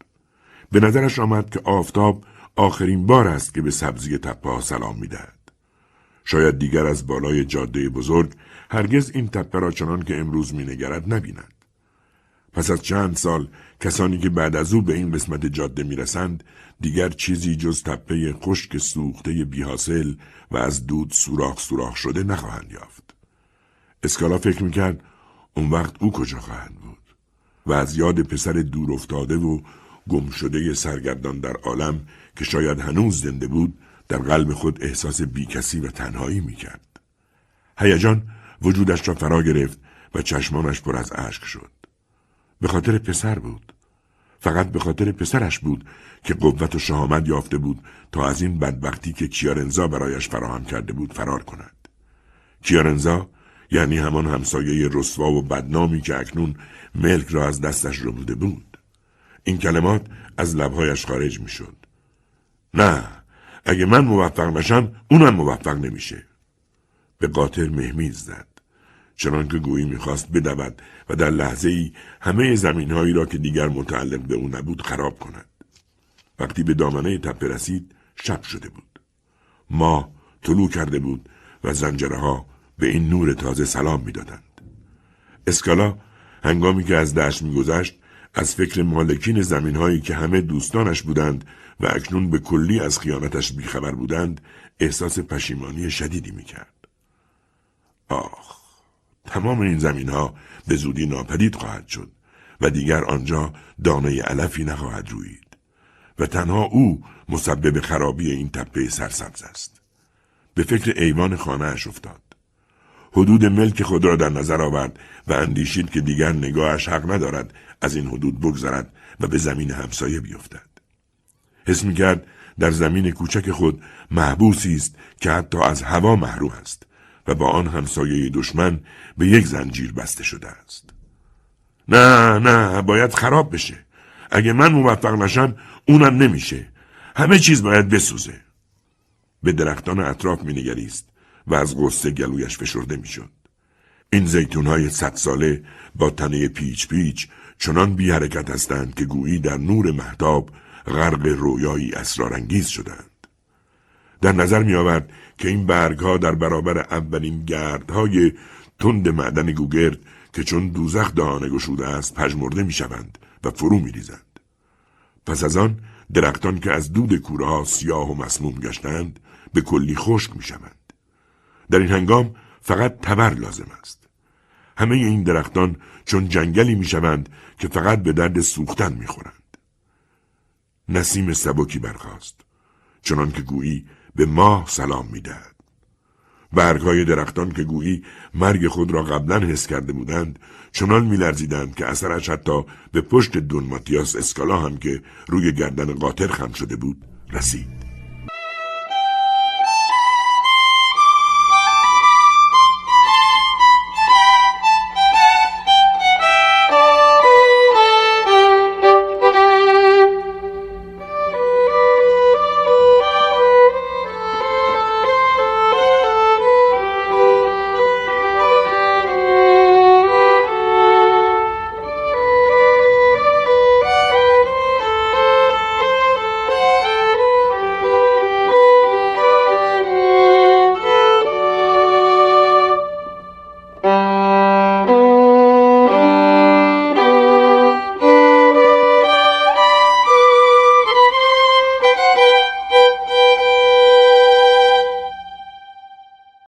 به نظرش آمد که آفتاب آخرین بار است که به سبزی تپه ها سلام می دهد. شاید دیگر از بالای جاده بزرگ هرگز این تپه را چنان که امروز مینگرد نبیند پس از چند سال کسانی که بعد از او به این قسمت جاده می‌رسند دیگر چیزی جز تپه خشک سوخته بیحاصل و از دود سوراخ سوراخ شده نخواهند یافت. اسکالا فکر می‌کرد اون وقت او کجا خواهد بود و از یاد پسر دور افتاده و گم شده سرگردان در عالم که شاید هنوز زنده بود در قلب خود احساس بیکسی و تنهایی می‌کرد. هیجان وجودش را فرا گرفت و چشمانش پر از اشک شد. به خاطر پسر بود. فقط به خاطر پسرش بود که قوت و شهامت یافته بود تا از این بدبختی که کیارنزا برایش فراهم کرده بود فرار کند. کیارنزا یعنی همان همسایه رسوا و بدنامی که اکنون ملک را از دستش ربوده بود. این کلمات از لبهایش خارج می شد. نه اگه من موفق نشم اونم موفق نمیشه. به قاطر مهمیز زد. چنان که گویی می‌خواست بدود و در لحظه ای همه زمین هایی را که دیگر متعلق به او نبود خراب کند. وقتی به دامنه تپه رسید شب شده بود. ما طلوع کرده بود و زنجره ها به این نور تازه سلام می‌دادند. اسکالا هنگامی که از دشت میگذشت از فکر مالکین زمین هایی که همه دوستانش بودند و اکنون به کلی از خیانتش بیخبر بودند احساس پشیمانی شدیدی می‌کرد. آخ تمام این زمین ها به زودی ناپدید خواهد شد و دیگر آنجا دانه علفی نخواهد روید و تنها او مسبب خرابی این تپه سرسبز است. به فکر ایوان خانهاش افتاد. حدود ملک خود را در نظر آورد و اندیشید که دیگر نگاهش حق ندارد از این حدود بگذرد و به زمین همسایه بیفتد. حس می کرد در زمین کوچک خود محبوسی است که حتی از هوا محروم است و با آن همسایه دشمن به یک زنجیر بسته شده است. نه نه باید خراب بشه. اگه من موفق نشم اونم نمیشه. همه چیز باید بسوزه. به درختان اطراف مینگریست و از غصه گلویش فشرده می‌شد. این زیتون های صد ساله با تنه پیچ پیچ چنان بی حرکت هستند که گویی در نور محتاب غرق رویایی اسرارانگیز شدند. در نظر می آورد که این برگ ها در برابر اولین گردهای تند معدن گوگرد که چون دوزخ دهانه گشوده است پژمرده می شوند و فرو می ریزند. پس از آن درختان که از دود کوره سیاه و مسموم گشتند به کلی خشک می شوند. در این هنگام فقط تبر لازم است. همه این درختان چون جنگلی می شوند که فقط به درد سوختن می خورند. نسیم سبکی برخاست. چنان که گویی به ماه سلام می‌دهد. برگهای درختان که گویی مرگ خود را قبلا حس کرده بودند چنان میلرزیدند که اثرش حتی به پشت دون ماتیاس اسکالا هم که روی گردن قاطر خم شده بود رسید